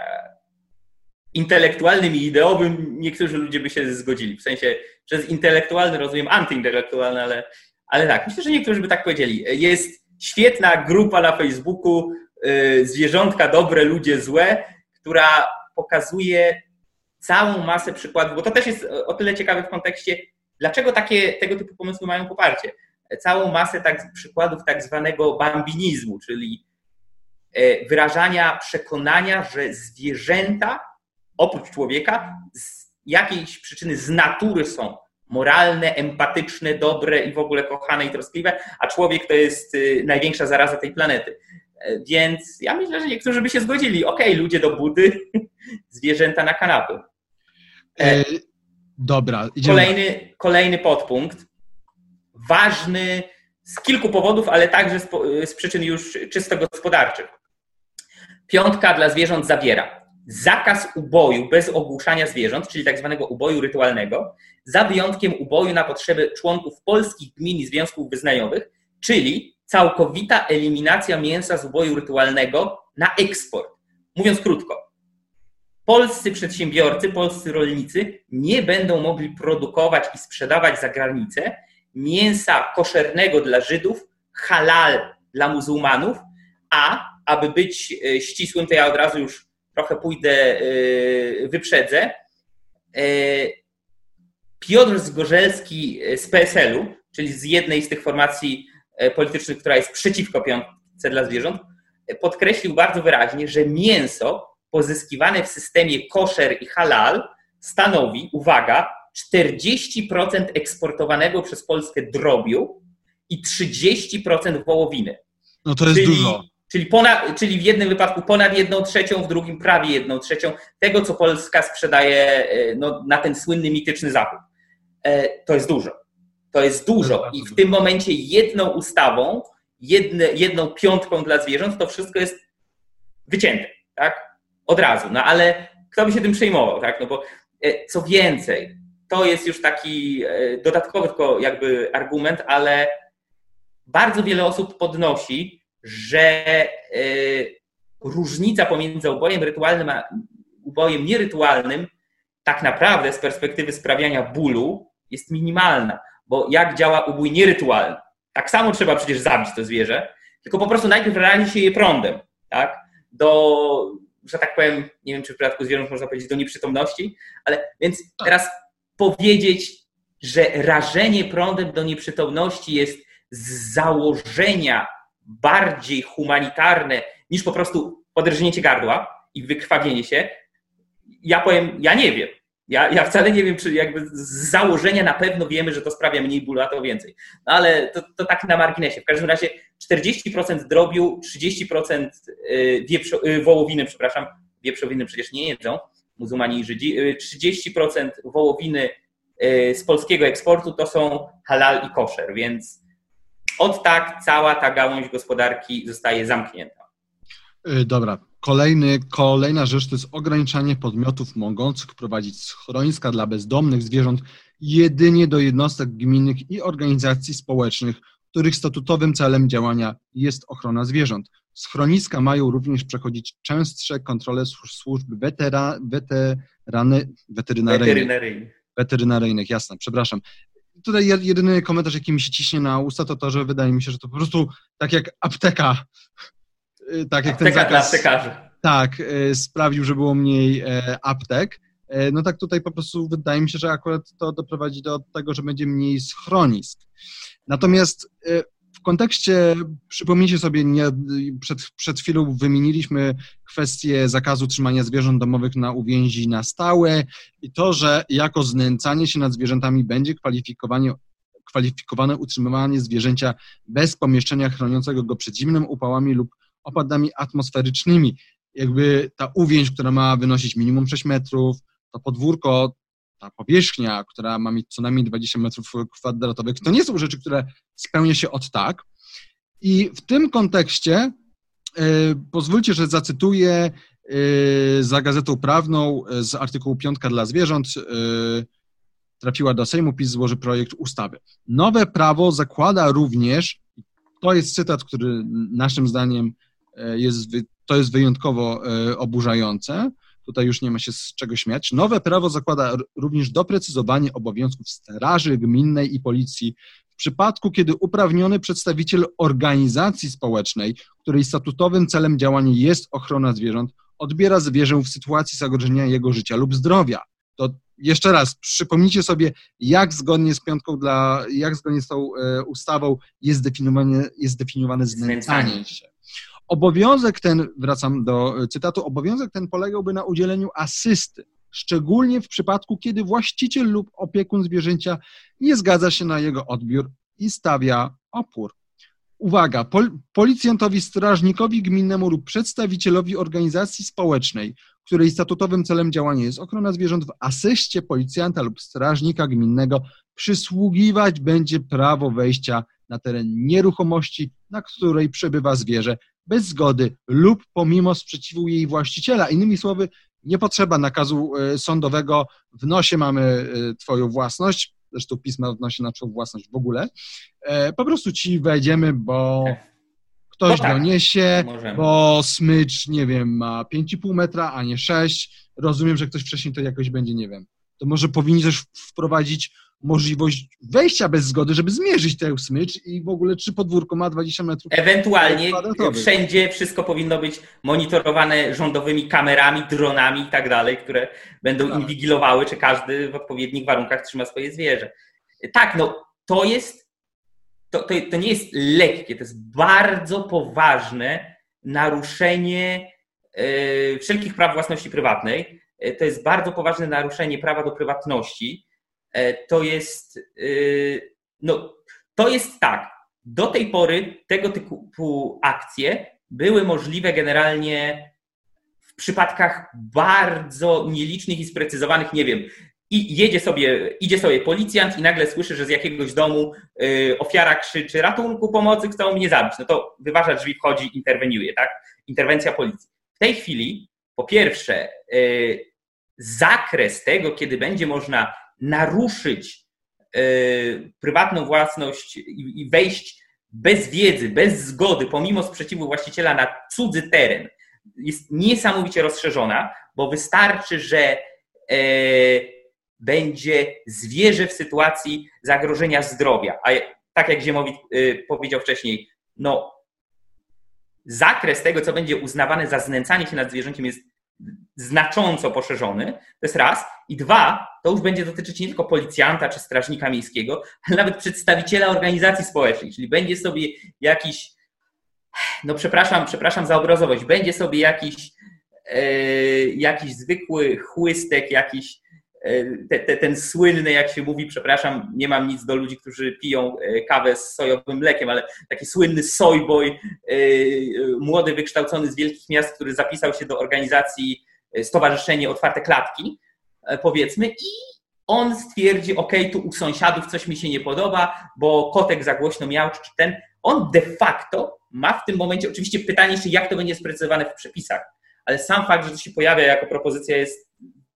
intelektualnym i ideowym niektórzy ludzie by się zgodzili. W sensie przez intelektualny rozumiem antyintelektualny, ale, ale tak, myślę, że niektórzy by tak powiedzieli. Jest świetna grupa na Facebooku y, Zwierzątka dobre, ludzie złe, która pokazuje całą masę przykładów, bo to też jest o tyle ciekawe w kontekście, dlaczego takie, tego typu pomysły mają poparcie. Całą masę tak, przykładów tak zwanego bambinizmu, czyli e, wyrażania przekonania, że zwierzęta oprócz człowieka z jakiejś przyczyny z natury są moralne, empatyczne, dobre i w ogóle kochane i troskliwe, a człowiek to jest y, największa zaraza tej planety. E, więc ja myślę, że niektórzy by się zgodzili. Okej, okay, ludzie do budy, zwierzęta na kanapy. E, dobra. Kolejny, kolejny podpunkt. Ważny z kilku powodów, ale także z, z przyczyn już czysto gospodarczych. Piątka dla zwierząt zawiera zakaz uboju bez ogłuszania zwierząt, czyli tak zwanego uboju rytualnego, za wyjątkiem uboju na potrzeby członków polskich gmin i związków wyznaniowych, czyli całkowita eliminacja mięsa z uboju rytualnego na eksport. Mówiąc krótko, polscy przedsiębiorcy, polscy rolnicy nie będą mogli produkować i sprzedawać za granicę mięsa koszernego dla Żydów, halal dla muzułmanów, a aby być e, ścisłym, to ja od razu już trochę pójdę, e, wyprzedzę. E, Piotr Zgorzelski z PSL-u, czyli z jednej z tych formacji politycznych, która jest przeciwko piątce dla zwierząt, podkreślił bardzo wyraźnie, że mięso pozyskiwane w systemie koszer i halal stanowi, uwaga, 40% eksportowanego przez Polskę drobiu i 30% wołowiny. No to jest czyli, dużo. Czyli, ponad, czyli w jednym wypadku ponad jedną trzecią, w drugim prawie jedną trzecią tego, co Polska sprzedaje e, no, na ten słynny, mityczny zachód. E, to jest dużo. To jest dużo. I w tym momencie jedną ustawą, jedne, jedną piątką dla zwierząt, to wszystko jest wycięte. Tak? od razu. No ale kto by się tym przejmował, tak? No bo e, co więcej, to jest już taki dodatkowy tylko jakby argument, ale bardzo wiele osób podnosi, że e, różnica pomiędzy ubojem rytualnym a ubojem nierytualnym tak naprawdę z perspektywy sprawiania bólu jest minimalna, bo jak działa ubój nierytualny? Tak samo trzeba przecież zabić to zwierzę, tylko po prostu najpierw razi się je prądem, tak? Do że tak powiem, nie wiem czy w przypadku zwierząt można powiedzieć do nieprzytomności, ale więc teraz powiedzieć, że rażenie prądem do nieprzytomności jest z założenia bardziej humanitarne niż po prostu podrżnięcie gardła i wykrwawienie się, ja powiem, ja nie wiem. Ja, ja wcale nie wiem, czy jakby z założenia na pewno wiemy, że to sprawia mniej bólu, a to więcej. No ale to, to tak na marginesie. W każdym razie 40% drobiu, 30% y, wieprzo, y, wołowiny, przepraszam, wieprzowiny przecież nie jedzą, muzułmani i Żydzi, 30% y, wołowiny z polskiego eksportu to są halal i koszer, więc od tak cała ta gałąź gospodarki zostaje zamknięta. Dobra, Kolejny, kolejna rzecz to jest ograniczanie podmiotów mogących prowadzić schroniska dla bezdomnych zwierząt jedynie do jednostek gminnych i organizacji społecznych, których statutowym celem działania jest ochrona zwierząt. Schroniska mają również przechodzić częstsze kontrole służb wetera, weterany, weterynaryjnych. Weterynaryjnych, jasne, przepraszam. Tutaj jedyny komentarz, jaki mi się ciśnie na usta, to to, że wydaje mi się, że to po prostu tak jak apteka. Y, tak jak ten zakaz, tak, y, sprawił, że było mniej e, aptek, e, no tak tutaj po prostu wydaje mi się, że akurat to doprowadzi do tego, że będzie mniej schronisk. Natomiast e, w kontekście, przypomnijcie sobie, nie, przed, przed chwilą wymieniliśmy kwestię zakazu trzymania zwierząt domowych na uwięzi na stałe i to, że jako znęcanie się nad zwierzętami będzie kwalifikowanie kwalifikowane utrzymywanie zwierzęcia bez pomieszczenia chroniącego go przed zimnym upałami lub opadami atmosferycznymi. jakby ta uwięź, która ma wynosić minimum 6 metrów, to podwórko, ta powierzchnia, która ma mieć co najmniej 20 metrów kwadratowych, to nie są rzeczy, które spełnia się od tak. I w tym kontekście yy, pozwólcie, że zacytuję yy, za gazetą prawną z artykułu Piątka dla zwierząt. Trafiła do Sejmu, PiS złoży projekt ustawy. Nowe prawo zakłada również, to jest cytat, który naszym zdaniem jest, to jest wyjątkowo oburzające, tutaj już nie ma się z czego śmiać. Nowe prawo zakłada również doprecyzowanie obowiązków straży gminnej i policji w przypadku, kiedy uprawniony przedstawiciel organizacji społecznej, której statutowym celem działania jest ochrona zwierząt, odbiera zwierzę w sytuacji zagrożenia jego życia lub zdrowia. To jeszcze raz, przypomnijcie sobie, jak zgodnie z piątką dla, jak zgodnie z tą e, ustawą jest zdefiniowane, jest zdefiniowane znęcanie się. Obowiązek ten, wracam do cytatu, obowiązek ten polegałby na udzieleniu asysty, szczególnie w przypadku, kiedy właściciel lub opiekun zwierzęcia nie zgadza się na jego odbiór i stawia opór. Uwaga, pol policjantowi, strażnikowi gminnemu lub przedstawicielowi organizacji społecznej, której statutowym celem działania jest ochrona zwierząt, w asyście policjanta lub strażnika gminnego przysługiwać będzie prawo wejścia na teren nieruchomości, na której przebywa zwierzę, bez zgody lub pomimo sprzeciwu jej właściciela. Innymi słowy, nie potrzeba nakazu e, sądowego, w nosie mamy e, twoją własność, zresztą pisma w nosie na twoją własność w ogóle, e, po prostu ci wejdziemy, bo ktoś tak, doniesie, bo smycz, nie wiem, ma 5,5 metra, a nie 6. Rozumiem, że ktoś wcześniej to jakoś będzie, nie wiem. To może powinni też wprowadzić możliwość wejścia bez zgody, żeby zmierzyć ten smycz i w ogóle czy podwórko ma 20 metrów. Ewentualnie wszędzie wszystko powinno być monitorowane rządowymi kamerami, dronami i tak dalej, które będą tak. inwigilowały, czy każdy w odpowiednich warunkach trzyma swoje zwierzę. Tak, no to jest, to, to, to nie jest lekkie, to jest bardzo poważne naruszenie yy, wszelkich praw własności prywatnej. Yy, to jest bardzo poważne naruszenie prawa do prywatności to jest, y, no, to jest tak. Do tej pory tego typu akcje były możliwe generalnie w przypadkach bardzo nielicznych i sprecyzowanych, nie wiem, i jedzie sobie, idzie sobie policjant i nagle słyszy, że z jakiegoś domu y, ofiara krzyczy ratunku, pomocy, chcą mnie zabić. No to wyważa drzwi, wchodzi, interweniuje, tak? Interwencja policji. W tej chwili, po pierwsze, y, zakres tego, kiedy będzie można naruszyć e, prywatną własność i wejść bez wiedzy, bez zgody, pomimo sprzeciwu właściciela na cudzy teren, jest niesamowicie rozszerzona, bo wystarczy, że e, będzie zwierzę w sytuacji zagrożenia zdrowia. A tak jak Ziemowit e, powiedział wcześniej, no, zakres tego, co będzie uznawane za znęcanie się nad zwierzęciem, jest znacząco poszerzony. To jest raz. I dwa, to już będzie dotyczyć nie tylko policjanta czy strażnika miejskiego, ale nawet przedstawiciela organizacji społecznej, czyli będzie sobie jakiś, no przepraszam, przepraszam za obrazowość, będzie sobie jakiś, e, jakiś zwykły chłystek, jakiś te, te, ten słynny, jak się mówi, przepraszam, nie mam nic do ludzi, którzy piją e, kawę z sojowym mlekiem, ale taki słynny soyboy, e, młody, wykształcony z wielkich miast, który zapisał się do organizacji Stowarzyszenie Otwarte Klatki, E, powiedzmy, i on stwierdzi, ok, tu u sąsiadów coś mi się nie podoba, bo kotek za głośno miał, czy ten. On de facto ma w tym momencie, oczywiście pytanie jeszcze, jak to będzie sprecyzowane w przepisach, ale sam fakt, że to się pojawia jako propozycja jest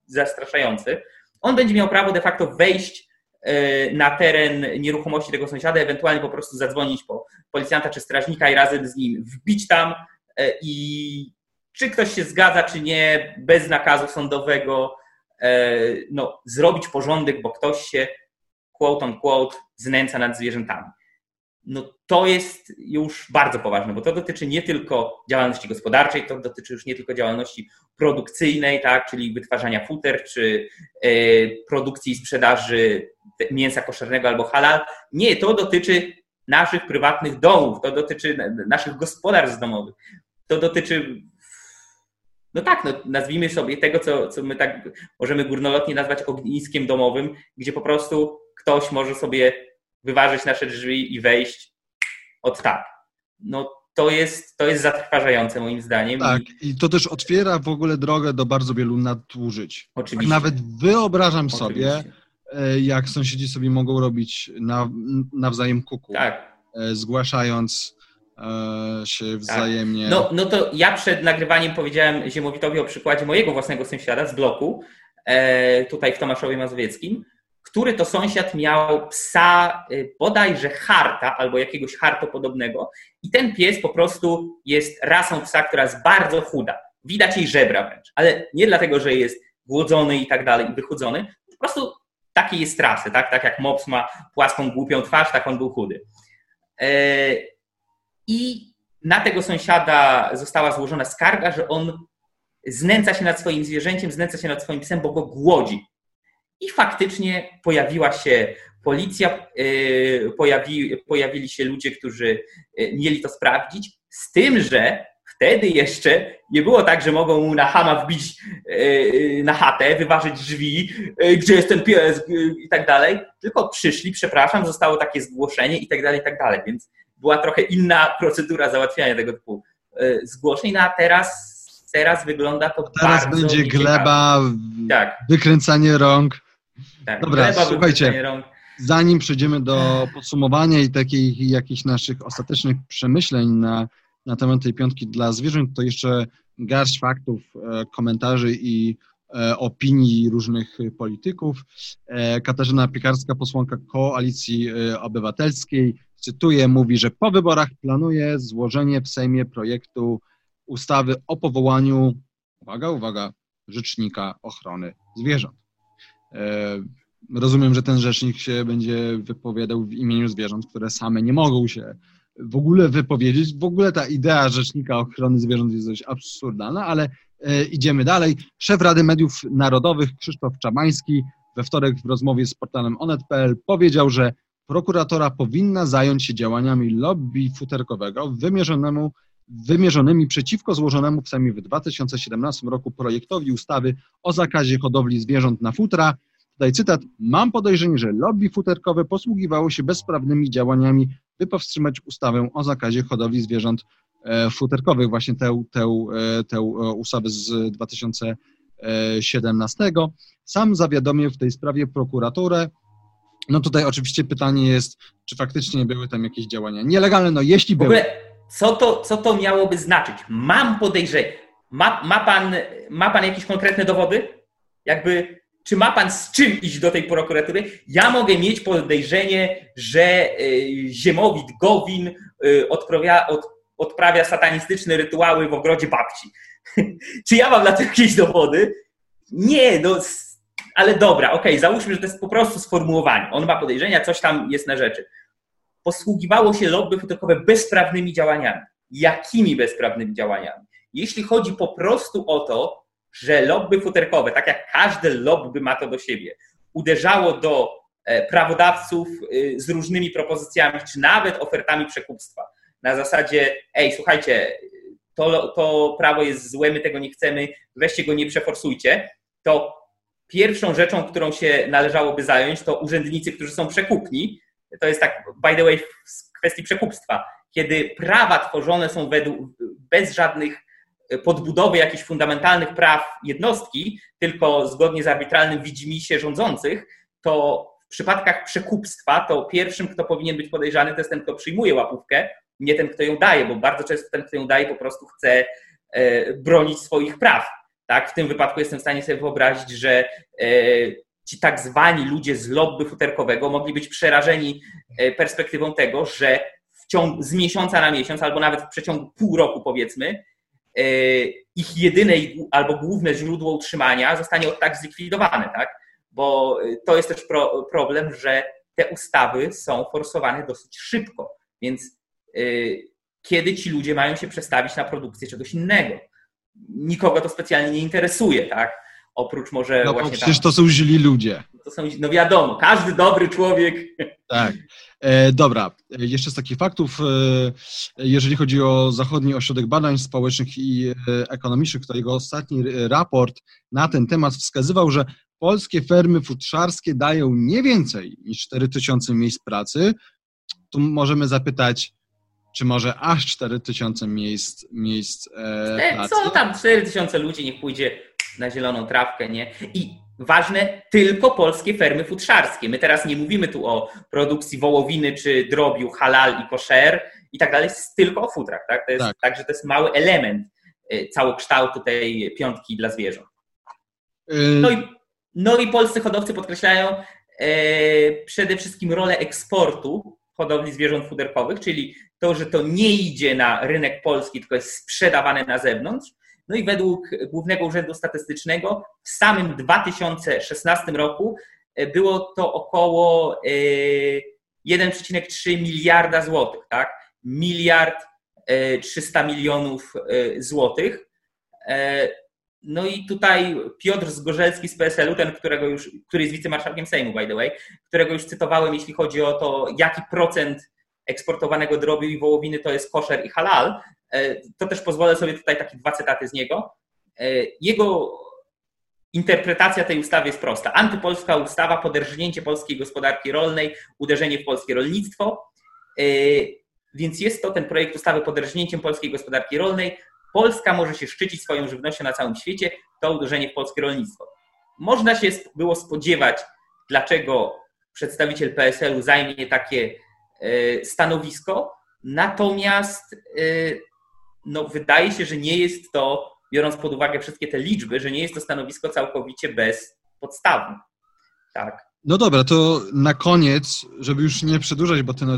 zastraszający. On będzie miał prawo de facto wejść e, na teren nieruchomości tego sąsiada, ewentualnie po prostu zadzwonić po policjanta czy strażnika i razem z nim wbić tam e, i czy ktoś się zgadza, czy nie, bez nakazu sądowego, E, no, zrobić porządek, bo ktoś się quote on quote znęca nad zwierzętami. No to jest już bardzo poważne, bo to dotyczy nie tylko działalności gospodarczej, to dotyczy już nie tylko działalności produkcyjnej, tak, czyli wytwarzania futer, czy e, produkcji i sprzedaży mięsa koszernego albo halal. Nie, to dotyczy naszych prywatnych domów, to dotyczy naszych gospodarstw domowych, to dotyczy no tak, no, nazwijmy sobie tego, co, co my tak możemy górnolotnie nazwać ogniskiem domowym, gdzie po prostu ktoś może sobie wyważyć nasze drzwi i wejść od tak. No to jest, to jest zatrważające moim zdaniem. Tak, i... to też otwiera w ogóle drogę do bardzo wielu nadużyć. Oczywiście. Tak nawet wyobrażam Oczywiście. sobie, jak sąsiedzi sobie mogą robić na, nawzajem kuku, tak. zgłaszając się tak. wzajemnie. Tak. No, no to ja przed nagrywaniem powiedziałem Ziemowitowi o przykładzie mojego własnego sąsiada z bloku, tutaj w Tomaszowie Mazowieckim, który to sąsiad miał psa y, bodajże harta albo jakiegoś hartopodobnego i ten pies po prostu jest rasą psa, która jest bardzo chuda. Widać jej żebra wręcz, ale nie dlatego, że jest głodzony i tak dalej, i wychudzony, po prostu taki jest rasy, tak? Tak jak mops ma płaską, głupią twarz, tak on był chudy. E, I na tego sąsiada została złożona skarga, że on znęca się nad swoim zwierzęciem, znęca się nad swoim psem, bo go głodzi. I faktycznie pojawiła się policja, y, pojawi, pojawili się ludzie, którzy y, mieli to sprawdzić, z tym, że wtedy jeszcze nie było tak, że mogą mu na hama wbić y, na chatę, wyważyć drzwi, gdzie jest ten pies i tak dalej, tylko przyszli, przepraszam, zostało takie zgłoszenie i tak dalej, i tak dalej, więc była trochę inna procedura załatwiania tego typu zgłoszeń, no a teraz teraz wygląda to teraz będzie gleba, tak. wykręcanie rąk. Tak, Dobra, słuchajcie, zanim przejdziemy do podsumowania i takich jakichś naszych ostatecznych przemyśleń na, na temat tej piątki dla zwierząt, to jeszcze garść faktów, e, komentarzy i e, opinii różnych polityków. E, Katarzyna Piekarska, posłanka Koalicji Obywatelskiej, cytuję, mówi, że po wyborach planuje złożenie w Sejmie projektu ustawy o powołaniu, uwaga, uwaga, Rzecznika Ochrony Zwierząt. E, rozumiem, że ten rzecznik się będzie wypowiadał w imieniu zwierząt, które same nie mogą się w ogóle wypowiedzieć. W ogóle ta idea Rzecznika Ochrony Zwierząt jest dość absurdalna, ale e, idziemy dalej. Szef Rady Mediów Narodowych Krzysztof Czamański we wtorek w rozmowie z portalem onet.pl powiedział, że prokuratora powinna zająć się działaniami lobby futerkowego wymierzonemu wymierzonymi przeciwko złożonemu w Sejmie w 2017 roku projektowi ustawy o zakazie hodowli zwierząt na futra. Tutaj cytat. Mam podejrzenie, że lobby futerkowe posługiwało się bezprawnymi działaniami, by powstrzymać ustawę o zakazie hodowli zwierząt e, futerkowych, właśnie tę, tę, e, tę e, ustawę z 2017. Sam zawiadomił w tej sprawie prokuraturę. No tutaj oczywiście pytanie jest, czy faktycznie były tam jakieś działania nielegalne. No jeśli były co to, co to miałoby znaczyć? Mam podejrzenie. Ma, ma, pan, ma pan jakieś konkretne dowody? Jakby, czy ma pan z czym iść do tej prokuratury? Ja mogę mieć podejrzenie, że y, Ziemowit Gowin y, odprawia, od, odprawia satanistyczne rytuały w ogrodzie babci. czy ja mam na to jakieś dowody? Nie, no, ale dobra, okej, okay, załóżmy, że to jest po prostu sformułowanie. On ma podejrzenia, coś tam jest na rzeczy posługiwało się lobby futerkowe bezprawnymi działaniami. Jakimi bezprawnymi działaniami? Jeśli chodzi po prostu o to, że lobby futerkowe, tak jak każde lobby ma to do siebie, uderzało do e, prawodawców e, z różnymi propozycjami, czy nawet ofertami przekupstwa. Na zasadzie, ej, słuchajcie, to, to prawo jest złe, my tego nie chcemy, weźcie go, nie przeforsujcie, to pierwszą rzeczą, którą się należałoby zająć, to urzędnicy, którzy są przekupni, to jest tak, by the way, w kwestii przekupstwa, kiedy prawa tworzone są według, bez żadnych e, podbudowy jakichś fundamentalnych praw jednostki, tylko zgodnie z arbitralnym widzimisię rządzących, to w przypadkach przekupstwa to pierwszym, kto powinien być podejrzany, to jest ten, kto przyjmuje łapówkę, nie ten, kto ją daje, bo bardzo często ten, kto ją daje, po prostu chce e, bronić swoich praw. Tak? W tym wypadku jestem w stanie sobie wyobrazić, że e, ci tak zwani ludzie z lobby futerkowego mogli być przerażeni e, perspektywą tego, że w ciągu, z miesiąca na miesiąc, albo nawet w przeciągu pół roku powiedzmy, e, ich jedyne albo główne źródło utrzymania zostanie tak zlikwidowane, tak? Bo e, to jest też pro, problem, że te ustawy są forsowane dosyć szybko, więc kiedy ci ludzie mają się przestawić na produkcję czegoś innego? Nikogo to specjalnie nie interesuje, tak? Oprócz może no, właśnie przecież tam, to są źli ludzie. To są, no wiadomo, każdy dobry człowiek. Tak. E, dobra, e, jeszcze z takich faktów, e, jeżeli chodzi o Zachodni Ośrodek Badań Społecznych i e, Ekonomicznych, to jego ostatni raport na ten temat wskazywał, że polskie fermy futrzarskie dają nie więcej niż 4000 miejsc pracy. Tu możemy zapytać, czy może aż 4000 miejsc, miejsc e, pracy. Są tam 4000 ludzi, niech pójdzie na zieloną trawkę, nie? I ważne, tylko polskie fermy futrzarskie. My teraz nie mówimy tu o produkcji wołowiny czy drobiu, halal i koszer i tak dalej, jest tylko o futrach, tak? To jest, tak. Także to jest mały element y, całokształtu tej piątki dla zwierząt. Y, no i, no i polscy hodowcy podkreślają e, przede wszystkim rolę eksportu hodowli zwierząt futerkowych, czyli to, że to nie idzie na rynek polski, tylko jest sprzedawane na zewnątrz. No i według Głównego Urzędu Statystycznego w samym 2016 roku e, było to około 1,3 e, miliarda złotych, tak? Miliard 300 milionów złotych. No i tutaj Piotr Zgorzelski z PSL-u, ten, którego już, który jest wicemarszałkiem Sejmu, by the way, którego już cytowałem, jeśli chodzi o to, jaki procent eksportowanego drobiu i wołowiny to jest koszer i halal, e, to też pozwolę sobie tutaj takie dwa cytaty z niego. E, jego interpretacja tej ustawy jest prosta. Antypolska ustawa, poderżnięcie polskiej gospodarki rolnej, uderzenie w polskie rolnictwo. E, więc jest to ten projekt ustawy poderżnięciem polskiej gospodarki rolnej, Polska może się szczycić swoją żywnością na całym świecie, to uderzenie w polskie rolnictwo. Można się było spodziewać, dlaczego przedstawiciel PSL-u zajmie takie e, stanowisko, natomiast e, no, wydaje się, że nie jest to, biorąc pod uwagę wszystkie te liczby, że nie jest to stanowisko całkowicie bezpodstawne. Tak. No dobra, to na koniec, żeby już nie przedłużać, bo ten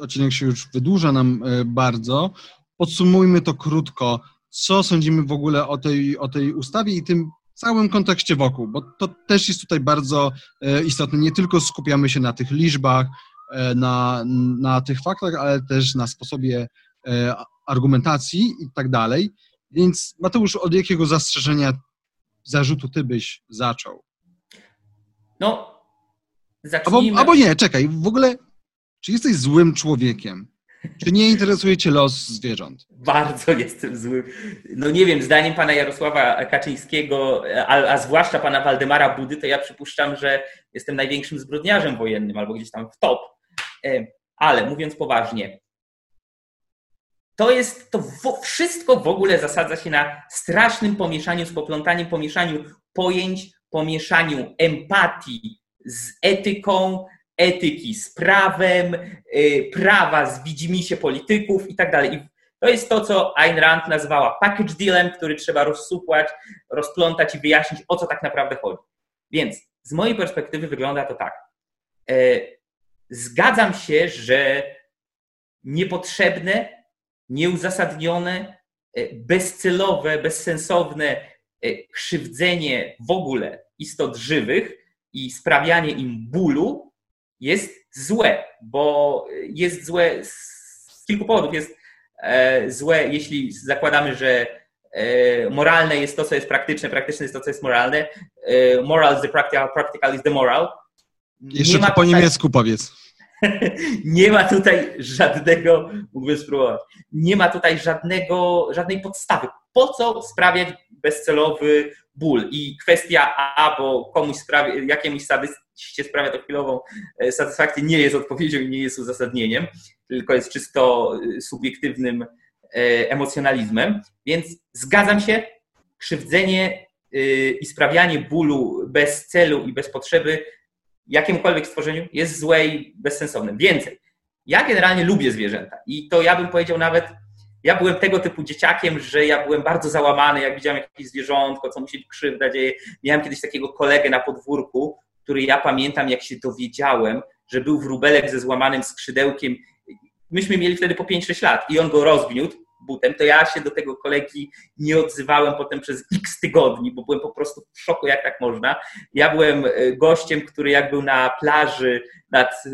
odcinek się już wydłuża nam e, bardzo, podsumujmy to krótko co sądzimy w ogóle o tej, o tej ustawie i tym całym kontekście wokół, bo to też jest tutaj bardzo e, istotne. Nie tylko skupiamy się na tych liczbach, e, na, na tych faktach, ale też na sposobie argumentacji i tak dalej. Więc Mateusz, od jakiego zastrzeżenia, zarzutu ty byś zaczął? No, zacznijmy... Albo, albo nie, czekaj, w ogóle, czy jesteś złym człowiekiem? Czy nie interesuje Cię los zwierząt? Bardzo jestem zły. No nie wiem, zdaniem pana Jarosława Kaczyńskiego, a, a, zwłaszcza pana Waldemara Budy, to ja przypuszczam, że jestem największym zbrodniarzem wojennym albo gdzieś tam w top. E, ale mówiąc poważnie, to jest, to wszystko w ogóle zasadza się na strasznym pomieszaniu z poplątaniem, pomieszaniu pojęć, pomieszaniu empatii z etyką, etyki z prawem, y, prawa z widzimisię polityków i tak dalej. To jest to, co Ayn Rand nazywała package dealem, który trzeba rozsupłać, rozplątać i wyjaśnić, o co tak naprawdę chodzi. Więc z mojej perspektywy wygląda to tak. E, zgadzam się, że niepotrzebne, nieuzasadnione, e, bezcelowe, bezsensowne e, krzywdzenie w ogóle istot żywych i sprawianie im bólu jest złe, bo jest złe z kilku powodów. Jest e, złe, jeśli zakładamy, że moralne jest to, co jest praktyczne, praktyczne jest to, co jest moralne. Moral is the practical, practical is the moral. Jeszcze po tutaj, niemiecku powiedz. nie ma tutaj żadnego, mógłbym spróbować, nie ma tutaj żadnego, żadnej podstawy. Po co sprawiać bezcelowy ból? I kwestia A, bo komuś sprawia, jakiemuś sadyście sprawia to chwilową e, satysfakcję, nie jest odpowiedzią i nie jest uzasadnieniem, tylko jest czysto e, subiektywnym e, emocjonalizmem. Więc zgadzam się, krzywdzenie i sprawianie bólu bez celu i bez potrzeby jakiemukolwiek stworzeniu jest złe i bezsensowne. Więcej, ja generalnie lubię zwierzęta i to ja bym powiedział nawet, ja byłem tego typu dzieciakiem, że ja byłem bardzo załamany, jak widziałem jakieś zwierzątko, co mu się krzywda dzieje. Miałem kiedyś takiego kolegę na podwórku, który ja pamiętam, jak się dowiedziałem, że był wróbelek ze złamanym skrzydełkiem. Myśmy mieli wtedy po 5-6 lat i on go rozgniótł butem, to ja się do tego kolegi nie odzywałem potem przez x tygodni, bo byłem po prostu w szoku, jak tak można. Ja byłem e, gościem, który jak był na plaży nad, e,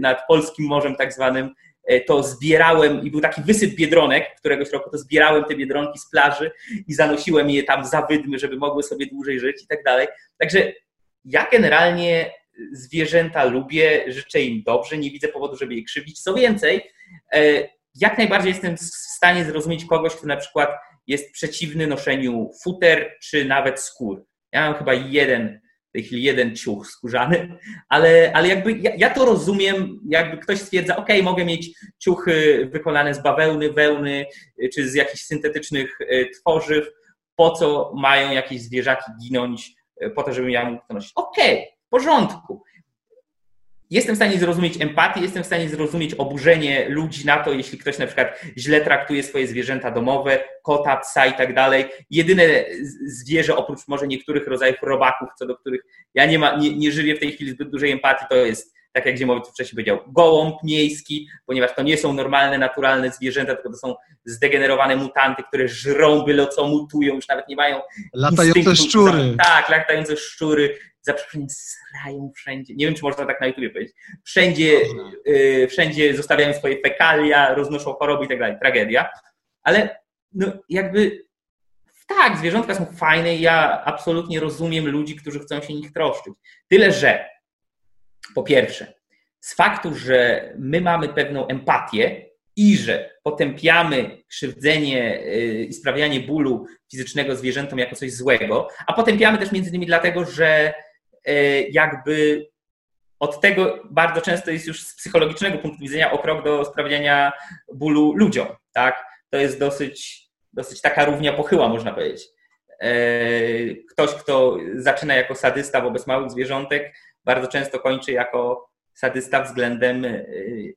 nad Polskim Morzem tak zwanym, e, to zbierałem i był taki wysyp biedronek któregoś roku, to zbierałem te biedronki z plaży i zanosiłem je tam za wydmy, żeby mogły sobie dłużej żyć i tak dalej. Także ja generalnie zwierzęta lubię, życzę im dobrze, nie widzę powodu, żeby je krzywdzić. Co więcej, jak najbardziej jestem w stanie zrozumieć kogoś, kto na przykład jest przeciwny noszeniu futer czy nawet skór. Ja mam chyba jeden tej chwili jeden ciuch skórzany, ale, ale jakby ja, ja to rozumiem, jakby ktoś stwierdza, ok, mogę mieć ciuchy wykonane z bawełny, wełny, czy z jakichś syntetycznych tworzyw, po co mają jakieś zwierzaki ginąć, po to, żebym ja mógł to nosić. Okej, okay, w porządku jestem w stanie zrozumieć empatię, jestem w stanie zrozumieć oburzenie ludzi na to, jeśli ktoś na przykład źle traktuje swoje zwierzęta domowe, kota, psa i tak dalej. Jedyne zwierzę, oprócz może niektórych rodzajów robaków, co do których ja nie, ma, nie, nie żywię w tej chwili zbyt dużej empatii, to jest tak jak Ziemowiec wcześniej powiedział, gołąb miejski, ponieważ to nie są normalne, naturalne zwierzęta, tylko to są zdegenerowane mutanty, które żrą byle co, mutują, już nawet nie mają Latające szczury. Tak, latające szczury, za przeproszeniem srają wszędzie. Nie wiem, czy można tak na YouTubie powiedzieć. Wszędzie, yy, wszędzie zostawiają swoje fekalia, roznoszą choroby i tak dalej. Tragedia. Ale no, jakby tak, zwierzątka są fajne i ja absolutnie rozumiem ludzi, którzy chcą się nich troszczyć. Tyle, że po pierwsze, z faktu, że my mamy pewną empatię i że potępiamy krzywdzenie y, i sprawianie bólu fizycznego zwierzętom jako coś złego, a potępiamy też między innymi dlatego, że jakby od tego bardzo często jest już z psychologicznego punktu widzenia o krok do sprawiania bólu ludziom. Tak? To jest dosyć, dosyć taka równia pochyła, można powiedzieć. E, ktoś, kto zaczyna jako sadysta wobec małych zwierzątek, bardzo często kończy jako sadysta względem e,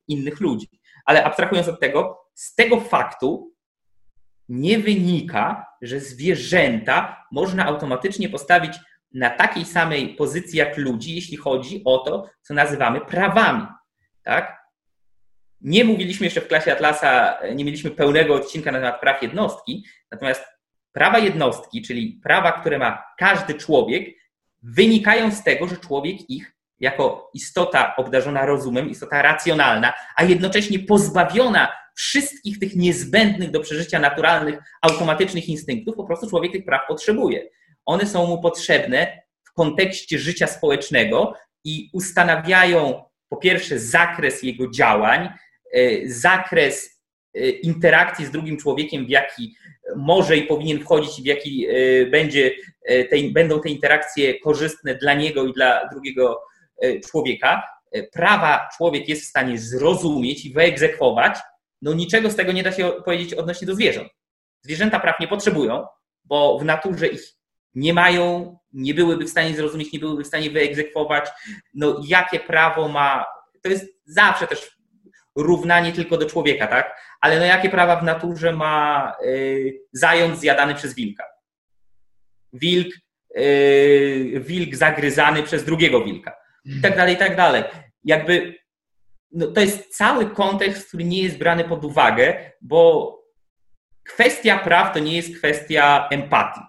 innych ludzi. Ale abstrahując od tego, z tego faktu nie wynika, że zwierzęta można automatycznie postawić na takiej samej pozycji jak ludzi, jeśli chodzi o to, co nazywamy prawami. Tak? Nie mówiliśmy jeszcze w klasie Atlasa, nie mieliśmy pełnego odcinka na temat praw jednostki, natomiast prawa jednostki, czyli prawa, które ma każdy człowiek, wynikają z tego, że człowiek ich jako istota obdarzona rozumem, istota racjonalna, a jednocześnie pozbawiona wszystkich tych niezbędnych do przeżycia naturalnych, automatycznych instynktów, po prostu człowiek tych praw potrzebuje one są mu potrzebne w kontekście życia społecznego i ustanawiają po pierwsze zakres jego działań, e, zakres e, interakcji z drugim człowiekiem, w jaki może i powinien wchodzić w jaki e, będzie te, będą te interakcje korzystne dla niego i dla drugiego człowieka. Prawa człowiek jest w stanie zrozumieć i wyegzekwować, no niczego z tego nie da się powiedzieć odnośnie do zwierząt. Zwierzęta praw nie potrzebują, bo w naturze ich nie mają, nie byłyby w stanie zrozumieć, nie byłyby w stanie wyegzekwować, no jakie prawo ma, to jest zawsze też równanie tylko do człowieka, tak? Ale no jakie prawa w naturze ma y, zając zjadany przez wilka? Wilk, y, wilk zagryzany przez drugiego wilka i tak dalej, i tak dalej. Jakby no, to jest cały kontekst, który nie jest brany pod uwagę, bo kwestia praw to nie jest kwestia empatii.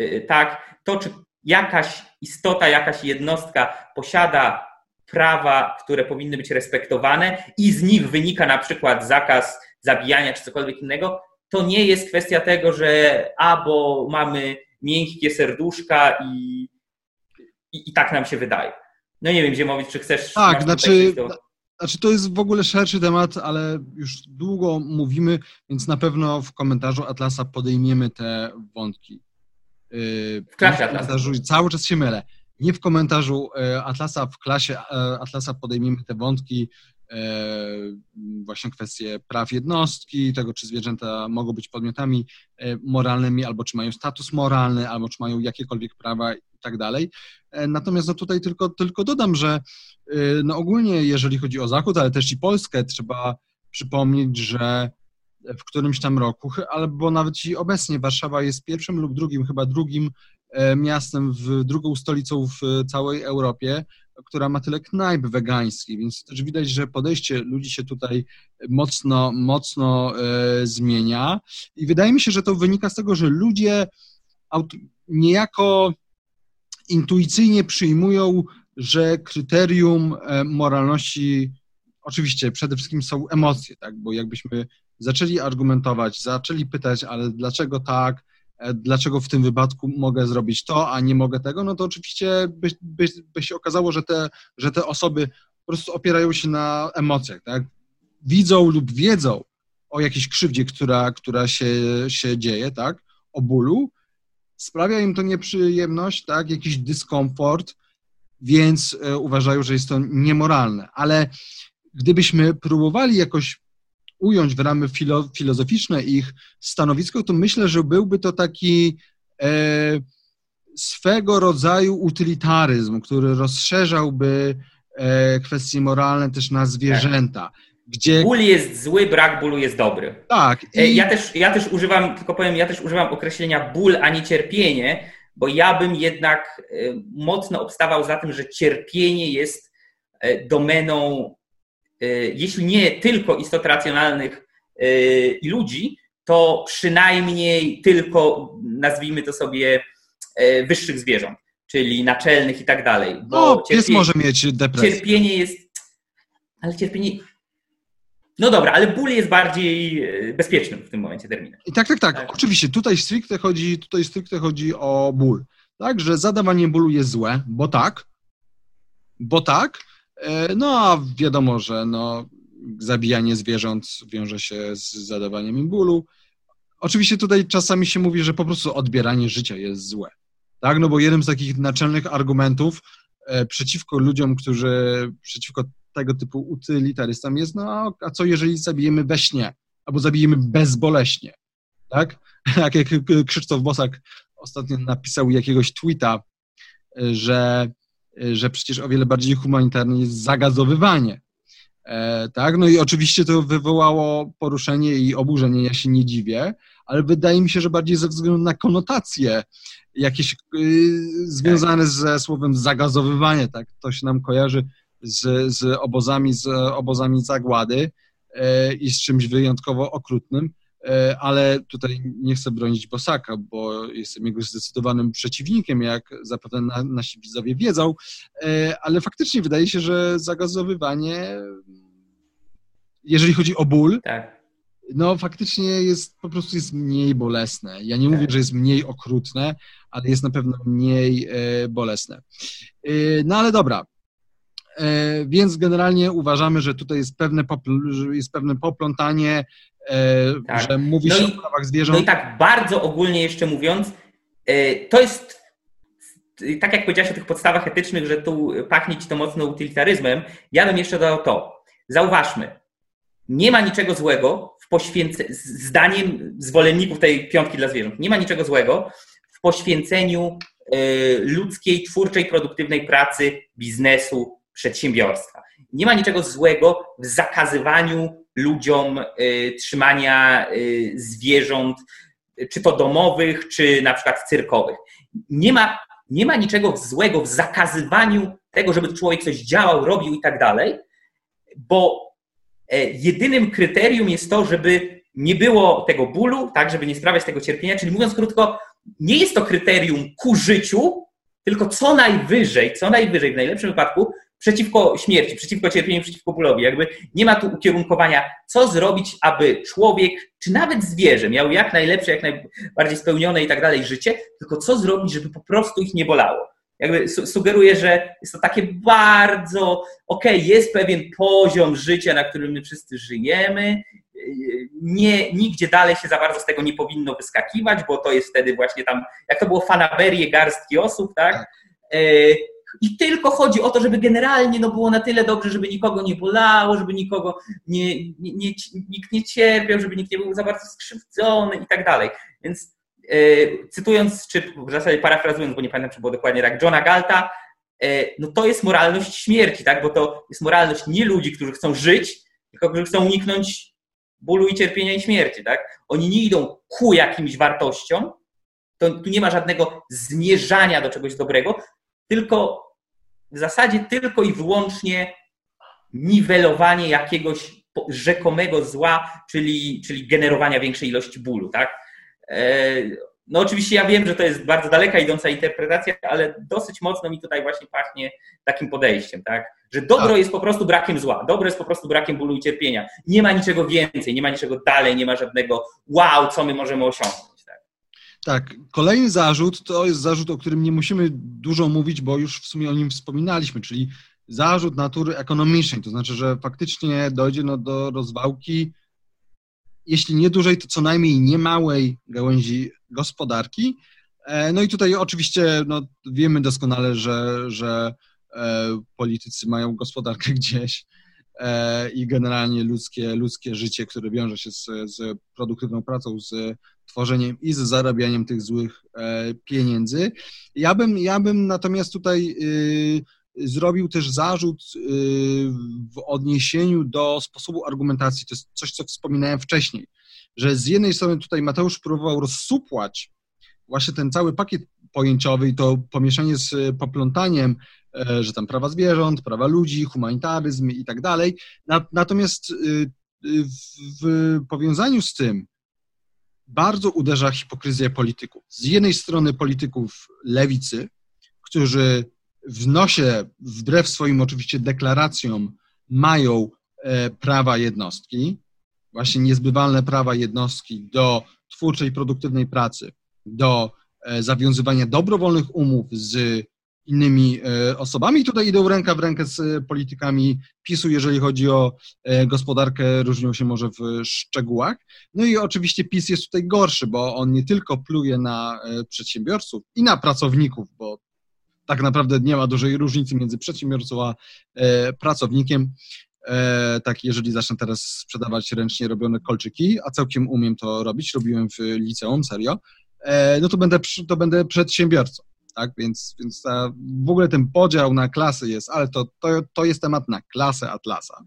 Y, tak, to czy jakaś istota, jakaś jednostka posiada prawa, które powinny być respektowane i z nich wynika na przykład zakaz zabijania czy cokolwiek innego, to nie jest kwestia tego, że a, bo mamy miękkie serduszka i, i, i tak nam się wydaje. No nie wiem, gdzie mówić, czy chcesz... Tak, znaczy, znaczy to jest w ogóle szerszy temat, ale już długo mówimy, więc na pewno w komentarzu Atlasa podejmiemy te wątki. W klasie Atlasa. Cały czas się mylę. Nie w komentarzu e, Atlasa, w klasie Atlasa podejmiemy te wątki, e, właśnie kwestie praw jednostki, tego, czy zwierzęta mogą być podmiotami moralnymi, albo czy mają status moralny, albo czy mają jakiekolwiek prawa i tak dalej. Natomiast no tutaj tylko, tylko dodam, że no ogólnie, jeżeli chodzi o Zachód, ale też i Polskę, trzeba przypomnieć, że w którymś tam roku, albo nawet i obecnie Warszawa jest pierwszym lub drugim, chyba drugim e, miastem, w, drugą stolicą w całej Europie, która ma tyle knajp wegańskich, więc też widać, że podejście ludzi się tutaj mocno, mocno e, zmienia. I wydaje mi się, że to wynika z tego, że ludzie niejako intuicyjnie przyjmują, że kryterium e, moralności oczywiście przede wszystkim są emocje, tak, bo jakbyśmy zaczęli argumentować, zaczęli pytać, ale dlaczego tak, e, dlaczego w tym wypadku mogę zrobić to, a nie mogę tego, no to oczywiście by, by, by się okazało, że te, że te osoby po prostu opierają się na emocjach, tak? Widzą lub wiedzą o jakiejś krzywdzie, która, która się, się dzieje, tak? O bólu sprawia im to nieprzyjemność, tak, jakiś dyskomfort, więc e, uważają, że jest to niemoralne. Ale gdybyśmy próbowali jakoś ująć w ramy filo, filozoficzne ich stanowisko, to myślę, że byłby to taki e, swego rodzaju utylitaryzm, który rozszerzałby e, kwestie moralne też na zwierzęta. Gdzie... Ból jest zły, brak bólu jest dobry. Tak. E, I... Ja, też, ja też używam, tylko powiem, ja też używam określenia ból, a nie cierpienie, bo ja bym jednak e, mocno obstawał za tym, że cierpienie jest e, domeną, jeśli nie tylko istot racjonalnych i ludzi, to przynajmniej tylko, nazwijmy to sobie, wyższych zwierząt, czyli naczelnych i tak dalej. Bo no, pies może mieć depresję. Cierpienie jest, ale cierpienie no dobra, ale ból jest bardziej e, bezpiecznym w tym momencie terminem. I tak, tak, tak, tak. Oczywiście, tutaj stricte chodzi, tutaj stricte chodzi o ból. Tak, że zadawanie bólu jest złe, bo tak, bo tak, e, no a wiadomo, że no, zabijanie zwierząt wiąże się z zadawaniem im bólu. Oczywiście tutaj czasami się mówi, że po prostu odbieranie życia jest złe. Tak, no bo jednym z takich naczelnych argumentów e, przeciwko ludziom, którzy, przeciwko tego typu utylitarystom jest, no a co jeżeli zabijemy we śnie, albo zabijemy bezboleśnie, tak? Jak, jak Krzysztof Bosak ostatnio napisał jakiegoś tweeta, że, że przecież o wiele bardziej humanitarne jest zagazowywanie, e, tak? No i oczywiście to wywołało poruszenie i oburzenie, ja się nie dziwię, ale wydaje mi się, że bardziej ze względu na konotacje jakieś y, związane ze słowem zagazowywanie, tak? To się nam kojarzy z, z, obozami, z obozami zagłady e, i z czymś wyjątkowo okrutnym, e, ale tutaj nie chcę bronić Bosaka, bo jestem jego zdecydowanym przeciwnikiem, jak zapewne na, nasi widzowie wiedzą, e, ale faktycznie wydaje się, że zagazowywanie, jeżeli chodzi o ból, tak. no faktycznie jest po prostu jest mniej bolesne. Ja nie tak. mówię, że jest mniej okrutne, ale jest na pewno mniej bolesne. No ale dobra, E, więc generalnie uważamy, że tutaj jest pewne, jest pewne poplątanie, e, tak. że mówi no się i, o prawach zwierząt. No i tak bardzo ogólnie jeszcze mówiąc, e, to jest tak jak powiedziałeś o tych podstawach etycznych, że tu pachnie ci to mocno utylitaryzmem, ja bym jeszcze dodał to. Zauważmy, nie ma niczego złego w poświęceniu, zdaniem zwolenników tej piątki dla zwierząt, nie ma niczego złego w poświęceniu ludzkiej, twórczej, produktywnej pracy, biznesu, przedsiębiorstwa. Nie ma niczego złego w zakazywaniu ludziom y, trzymania y, zwierząt, czy to domowych, czy na przykład cyrkowych. Nie ma, nie ma niczego złego w zakazywaniu tego, żeby człowiek coś działał, robił i tak dalej, bo e, jedynym kryterium jest to, żeby nie było tego bólu, tak, żeby nie sprawiać tego cierpienia, czyli mówiąc krótko, nie jest to kryterium ku życiu, tylko co najwyżej, co najwyżej w najlepszym wypadku przeciwko śmierci, przeciwko cierpieniu, przeciwko bólowi. Jakby nie ma tu ukierunkowania, co zrobić, aby człowiek, czy nawet zwierzę miał jak najlepsze, jak najbardziej spełnione i tak dalej życie, tylko co zrobić, żeby po prostu ich nie bolało. Jakby sugeruję, że jest to takie bardzo, okej, okay, jest pewien poziom życia, na którym my wszyscy żyjemy, nie, nigdzie dalej się za bardzo z tego nie powinno wyskakiwać, bo to jest wtedy właśnie tam, jak to było fanaberie garstki osób, tak? tak. I tylko chodzi o to, żeby generalnie no, było na tyle dobrze, żeby nikogo nie bolało, żeby nikogo nie, nie, nie, nikt nie cierpiał, żeby nikt nie był za bardzo skrzywdzony i tak dalej. Więc e, cytując, czy w zasadzie parafrazując, bo nie pamiętam, czy było dokładnie tak, Johna Galta, e, no to jest moralność śmierci, tak? bo to jest moralność nie ludzi, którzy chcą żyć, tylko którzy chcą uniknąć bólu i cierpienia i śmierci. Tak? Oni nie idą ku jakimś wartościom, to tu nie ma żadnego zmierzania do czegoś dobrego, tylko w zasadzie tylko i wyłącznie niwelowanie jakiegoś rzekomego zła, czyli, czyli generowania większej ilości bólu, tak? E, no oczywiście ja wiem, że to jest bardzo daleka idąca interpretacja, ale dosyć mocno mi tutaj właśnie pachnie takim podejściem, tak? Że dobro tak. jest po prostu brakiem zła, dobro jest po prostu brakiem bólu i cierpienia. Nie ma niczego więcej, nie ma niczego dalej, nie ma żadnego wow, co my możemy osiągnąć. Tak, kolejny zarzut to jest zarzut, o którym nie musimy dużo mówić, bo już w sumie o nim wspominaliśmy, czyli zarzut natury ekonomicznej, to znaczy, że faktycznie dojdzie no, do rozwałki, jeśli nie dużej, to co najmniej nie małej gałęzi gospodarki, No i tutaj oczywiście no, wiemy doskonale, że, że politycy mają gospodarkę gdzieś i generalnie ludzkie, ludzkie życie, które wiąże się z, z produktywną pracą, z tworzeniem i z zarabianiem tych złych pieniędzy. Ja bym, ja bym natomiast tutaj y, zrobił też zarzut y, w odniesieniu do sposobu argumentacji. To jest coś, co wspominałem wcześniej, że z jednej strony tutaj Mateusz próbował rozsupłać właśnie ten cały pakiet pojęciowy i to pomieszanie z poplątaniem, e, że tam prawa zwierząt, prawa ludzi, humanitaryzm i tak dalej. Natomiast y, w powiązaniu z tym bardzo uderza hipokryzja polityków. Z jednej strony polityków lewicy, którzy w nosie, wbrew swoim oczywiście deklaracjom, mają e, prawa jednostki, właśnie niezbywalne prawa jednostki do twórczej, produktywnej pracy, do e, zawiązywania dobrowolnych umów z innymi e, osobami. Tutaj idą ręka w rękę z politykami PiSu, jeżeli chodzi o gospodarkę, różnią się może w szczegółach. No i oczywiście PiS jest tutaj gorszy, bo on nie tylko pluje na przedsiębiorców i na pracowników, bo tak naprawdę nie ma dużej różnicy między przedsiębiorcą a e, pracownikiem. E, tak, jeżeli zacznę teraz sprzedawać ręcznie robione kolczyki, a całkiem umiem to robić, robiłem w liceum, serio, e, no to będę, to będę przedsiębiorcą. Tak, więc, więc ta, w ogóle ten podział na klasy jest, ale to, to, to jest temat na klasę Atlasa.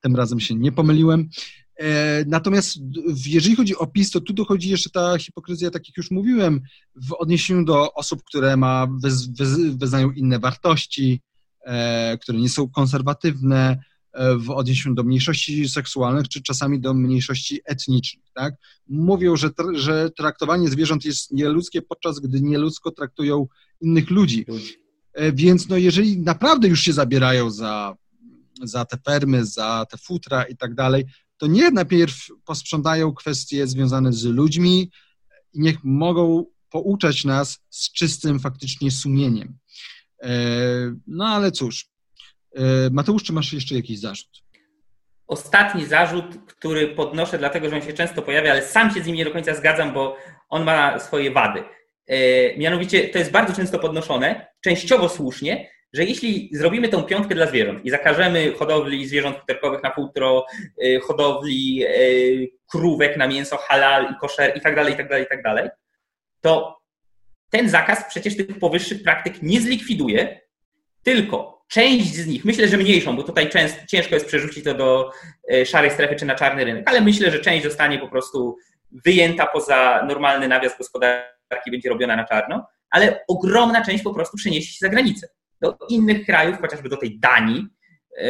Tym razem się nie pomyliłem. E, natomiast jeżeli chodzi o PiS, to tu dochodzi jeszcze ta hipokryzja, tak jak już mówiłem, w odniesieniu do osób, które ma, wyznają inne wartości, e, które nie są konserwatywne, e, w odniesieniu do mniejszości seksualnych, czy czasami do mniejszości etnicznych. Tak? Mówią, że, że traktowanie zwierząt jest nieludzkie, podczas gdy nieludzko traktują innych ludzi. Więc no, jeżeli naprawdę już się zabierają za, za te fermy, za te futra i tak dalej, to nie najpierw posprzątają kwestie związane z ludźmi i niech mogą pouczać nas z czystym faktycznie sumieniem. E, no ale cóż, e, Mateusz, czy masz jeszcze jakiś zarzut? Ostatni zarzut, który podnoszę, dlatego że on się często pojawia, ale sam się z nim nie do końca zgadzam, bo on ma swoje wady. E, mianowicie to jest bardzo często podnoszone, częściowo słusznie, że jeśli zrobimy tą piątkę dla zwierząt i zakażemy hodowli zwierząt futerkowych na futro, y, hodowli krówek na mięso halal i koszer i tak dalej, i tak dalej, i tak dalej, to ten zakaz przecież tych powyższych praktyk nie zlikwiduje, tylko część z nich, myślę, że mniejszą, bo tutaj ciężko jest przerzucić to do y, szarej strefy czy na czarny rynek, ale myślę, że część zostanie po prostu wyjęta poza normalny nawias gospodarki, będzie robiona na czarno, ale ogromna część po prostu przeniesie się za granicę do innych krajów, chociażby do tej Danii, e,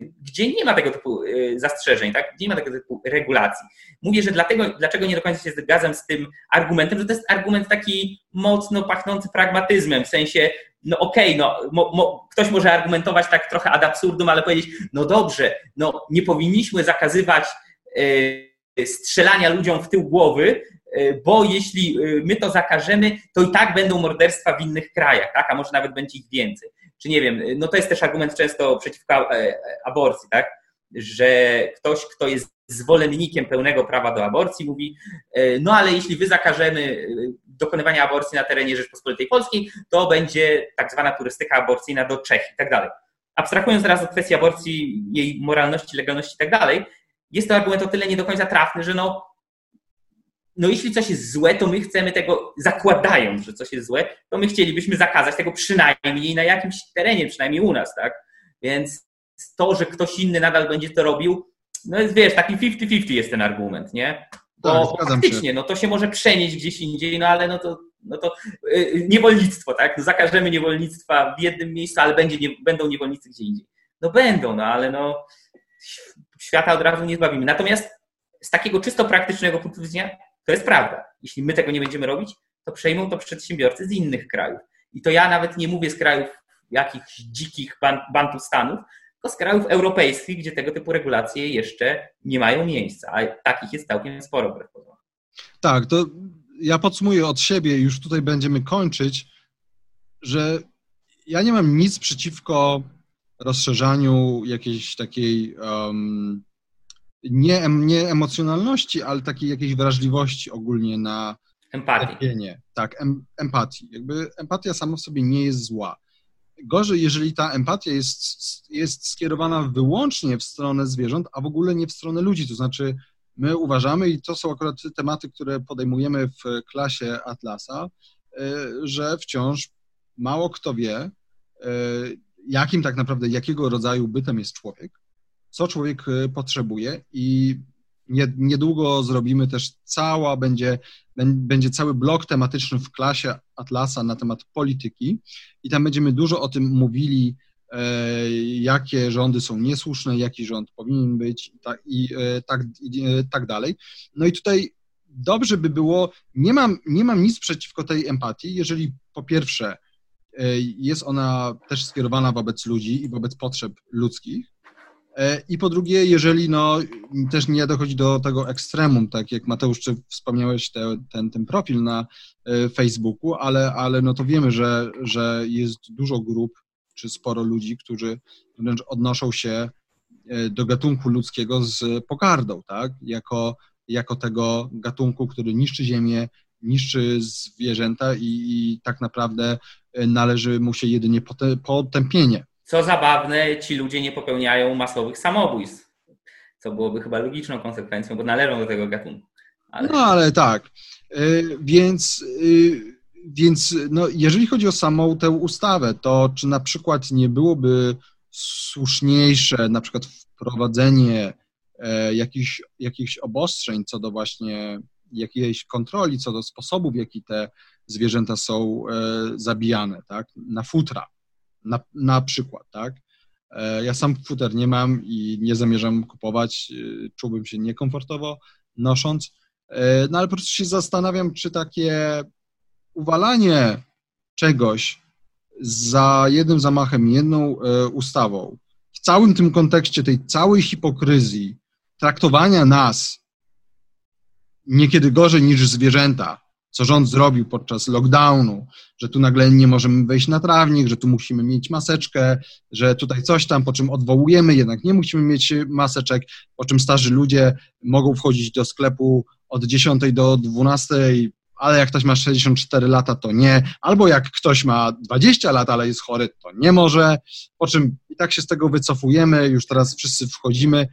gdzie nie ma tego typu e, zastrzeżeń, tak? gdzie nie ma tego typu regulacji. Mówię, że dlatego, dlaczego nie do końca się zgadzam z tym argumentem, że to jest argument taki mocno pachnący pragmatyzmem, w sensie, no okej, okay, no, mo, ktoś może argumentować tak trochę ad absurdum, ale powiedzieć, no dobrze, no nie powinniśmy zakazywać y, strzelania ludziom w tył głowy, E, bo jeśli e, my to zakażemy, to i tak będą morderstwa w innych krajach, tak? a może nawet będzie ich więcej. Czy nie wiem, no to jest też argument często przeciwko e, aborcji, tak? Że ktoś, kto jest zwolennikiem pełnego prawa do aborcji, mówi, no ale jeśli wy zakażemy dokonywania aborcji na terenie Rzeczpospolitej Polskiej, to będzie tak zwana turystyka aborcyjna do Czech i tak dalej. Abstrahując teraz od kwestii aborcji, jej moralności, legalności i tak dalej, jest to argument o tyle nie do końca trafny, że no, no jeśli coś jest złe, to my chcemy tego, zakładając, że coś jest złe, to my chcielibyśmy zakazać tego przynajmniej na jakimś terenie, przynajmniej u nas, tak? Więc to, że ktoś inny nadal będzie to robił, no jest, wiesz, taki 50-50 jest ten argument, nie? Bo tak, faktycznie, no to się może przenieść gdzieś indziej, no ale no to, no to yy, niewolnictwo, tak? No zakażemy niewolnictwa w jednym miejscu, ale będzie, nie, będą niewolnicy gdzie indziej. No będą, no ale no świata od razu nie zbawimy. Natomiast z takiego czysto praktycznego punktu widzenia to jest prawda. Jeśli my tego nie będziemy robić, to przejmą to przedsiębiorcy z innych krajów. I to ja nawet nie mówię z krajów jakichś dzikich bantustanów, tylko z krajów europejskich, gdzie tego typu regulacje jeszcze nie mają miejsca, a takich jest całkiem sporo. Tak, to ja podsumuję od siebie, już tutaj będziemy kończyć, że ja nie mam nic przeciwko rozszerzaniu jakiejś takiej um, nie, nie emocjonalności, ale takiej jakiejś wrażliwości ogólnie na Empatii. cierpienie. Tak, em, empatii. Jakby empatia sama w sobie nie jest zła. Gorzej, jeżeli ta empatia jest, jest skierowana wyłącznie w stronę zwierząt, a w ogóle nie w stronę ludzi. To znaczy, my uważamy, i to są akurat tematy, które podejmujemy w klasie Atlasa, e, że wciąż mało kto wie, e, jakim tak naprawdę, jakiego rodzaju bytem jest człowiek, co człowiek e, potrzebuje i niedługo zrobimy też cała, będzie, będzie cały blok tematyczny w klasie Atlasa na temat polityki i tam będziemy dużo o tym mówili, e, jakie rządy są niesłuszne, jaki rząd powinien być i tak, e, tak, i e, tak dalej. No i tutaj dobrze by było, nie mam, nie mam nic przeciwko tej empatii, jeżeli po pierwsze jest ona też skierowana wobec ludzi i wobec potrzeb ludzkich, I po drugie, jeżeli no, też nie dochodzi do tego ekstremum, tak jak Mateusz, czy wspomniałeś te, ten, ten profil na e, Facebooku, ale, ale no to wiemy, że, że jest dużo grup, czy sporo ludzi, którzy wręcz odnoszą się e, do gatunku ludzkiego z pogardą, tak? Jako, jako tego gatunku, który niszczy ziemię, niszczy zwierzęta i, i tak naprawdę należy mu się jedynie potępienie. Co zabawne, ci ludzie nie popełniają masowych samobójstw, co byłoby chyba logiczną konsekwencją, bo należą do tego gatunku. Ale... No ale tak. Y, więc, y, więc no, jeżeli chodzi o samą tę ustawę, to czy na przykład nie byłoby słuszniejsze na przykład wprowadzenie e, jakichś, jakichś obostrzeń co do właśnie jakiejś kontroli, co do sposobu, w jaki te zwierzęta są e, zabijane, tak, na futra na, na przykład, tak? E, ja sam futer nie mam i nie zamierzam kupować, e, czułbym się niekomfortowo nosząc, e, no ale po prostu się zastanawiam, czy takie uwalanie czegoś za jednym zamachem, jedną ustawą, w całym tym kontekście tej całej hipokryzji, traktowania nas niekiedy gorzej niż zwierzęta, co rząd zrobił podczas lockdownu, że tu nagle nie możemy wejść na trawnik, że tu musimy mieć maseczkę, że tutaj coś tam, po czym odwołujemy, jednak nie musimy mieć maseczek, po czym starzy ludzie mogą wchodzić do sklepu od 10 do 12, ale jak ktoś ma 64 lata, to nie, albo jak ktoś ma 20 lat, ale jest chory, to nie może, po czym i tak się z tego wycofujemy, już teraz wszyscy wchodzimy.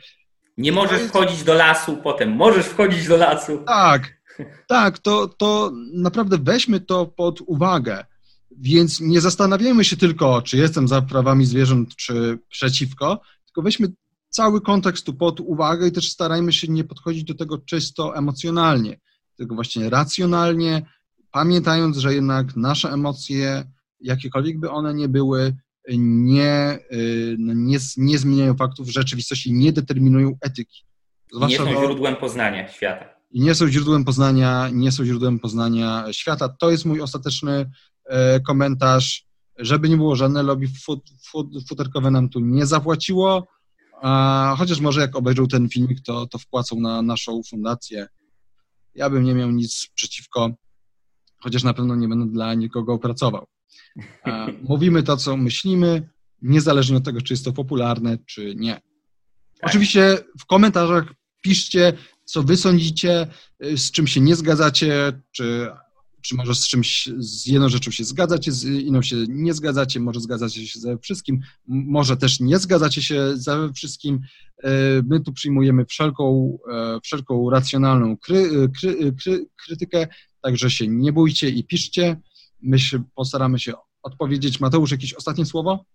Nie możesz wchodzić do lasu, potem możesz wchodzić do lasu. Tak, tak, to, to naprawdę weźmy to pod uwagę. Więc nie zastanawiajmy się tylko, czy jestem za prawami zwierząt, czy przeciwko, tylko weźmy cały kontekst tu pod uwagę i też starajmy się nie podchodzić do tego czysto emocjonalnie, tylko właśnie racjonalnie, pamiętając, że jednak nasze emocje, jakiekolwiek by one nie były, nie, no nie, nie zmieniają faktów w rzeczywistości, nie determinują etyki. Zwłaszcza nie są źródłem poznania świata i nie są źródłem poznania, nie są źródłem poznania świata. To jest mój ostateczny e, komentarz. Żeby nie było, żadne lobby fut, fut, futerkowe nam tu nie zapłaciło, a chociaż może jak obejrzą ten filmik, to, to wpłacą na naszą fundację. Ja bym nie miał nic przeciwko, chociaż na pewno nie będę dla nikogo pracował. Mówimy to, co myślimy, niezależnie od tego, czy jest to popularne, czy nie. Tak. Oczywiście w komentarzach piszcie, co wy sądzicie, y, z czym się nie zgadzacie, czy, czy może z czymś, z jedną rzeczą się zgadzacie, z inną się nie zgadzacie, może zgadzacie się ze wszystkim, może też nie zgadzacie się ze wszystkim. Y, my tu przyjmujemy wszelką, e, wszelką racjonalną kry, kry, kry, krytykę, także się nie bójcie i piszcie. My się postaramy się odpowiedzieć. Mateusz, jakieś ostatnie słowo?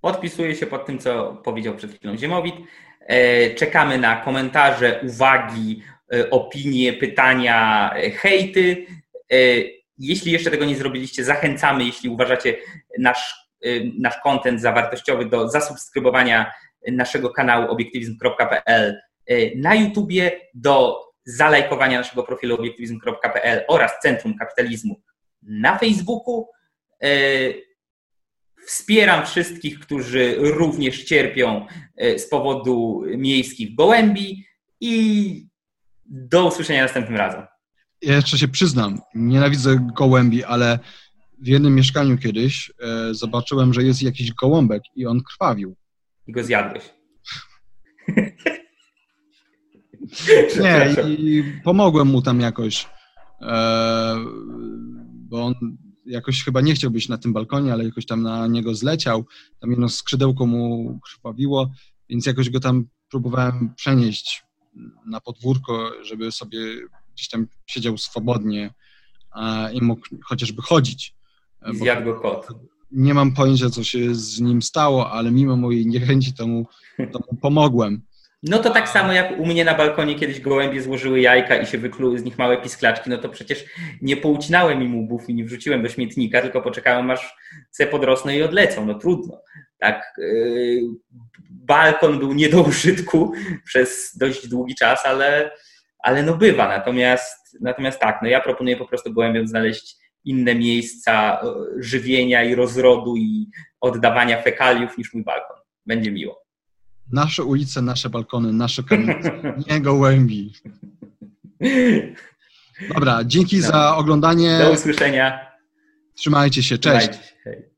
Podpisuję się pod tym, co powiedział przed chwilą Ziemowit. E, czekamy na komentarze, uwagi, e, opinie, pytania, e, hejty. Jeśli jeszcze tego nie zrobiliście, zachęcamy, jeśli uważacie nasz, nasz content za wartościowy, do zasubskrybowania naszego kanału obiektywizm.pl na YouTubie, do zalajkowania naszego profilu obiektywizm.pl oraz Centrum Kapitalizmu na Facebooku. Wspieram wszystkich, którzy również cierpią e, z powodu miejskich gołębi i do usłyszenia następnym razem. Ja jeszcze się przyznam, nienawidzę gołębi, ale w jednym mieszkaniu kiedyś e, zobaczyłem, że jest jakiś gołąbek i on krwawił. I go zjadłeś. Nie, i pomogłem mu tam jakoś e, bo on jakoś chyba nie chciał być na tym balkonie, ale jakoś tam na niego zleciał, tam jedno skrzydełko mu krwawiło, więc jakoś go tam próbowałem przenieść na podwórko, żeby sobie gdzieś tam siedział swobodnie i mógł chociażby chodzić. Zjadł go kot. Nie mam pojęcia, co się z nim stało, ale mimo mojej niechęci to mu, to mu pomogłem. No to tak samo jak u mnie na balkonie kiedyś gołębie złożyły jajka i się wykluły z nich małe pisklaczki, no to przecież nie poucinałem im łbów i nie wrzuciłem do śmietnika, tylko poczekałem aż se podrosną i odlecą. No trudno. Tak, yy, balkon był nie do użytku przez dość długi czas, ale, ale no bywa. Natomiast, natomiast tak, no ja proponuję po prostu gołębiom znaleźć inne miejsca e, żywienia i rozrodu i oddawania fekaliów niż mój balkon. Będzie miło. Nasze ulice, nasze balkony, nasze kamienice, nie gołębi. Dobra, dzięki no. za oglądanie. Do usłyszenia. Trzymajcie się, cześć. Trzymajcie się.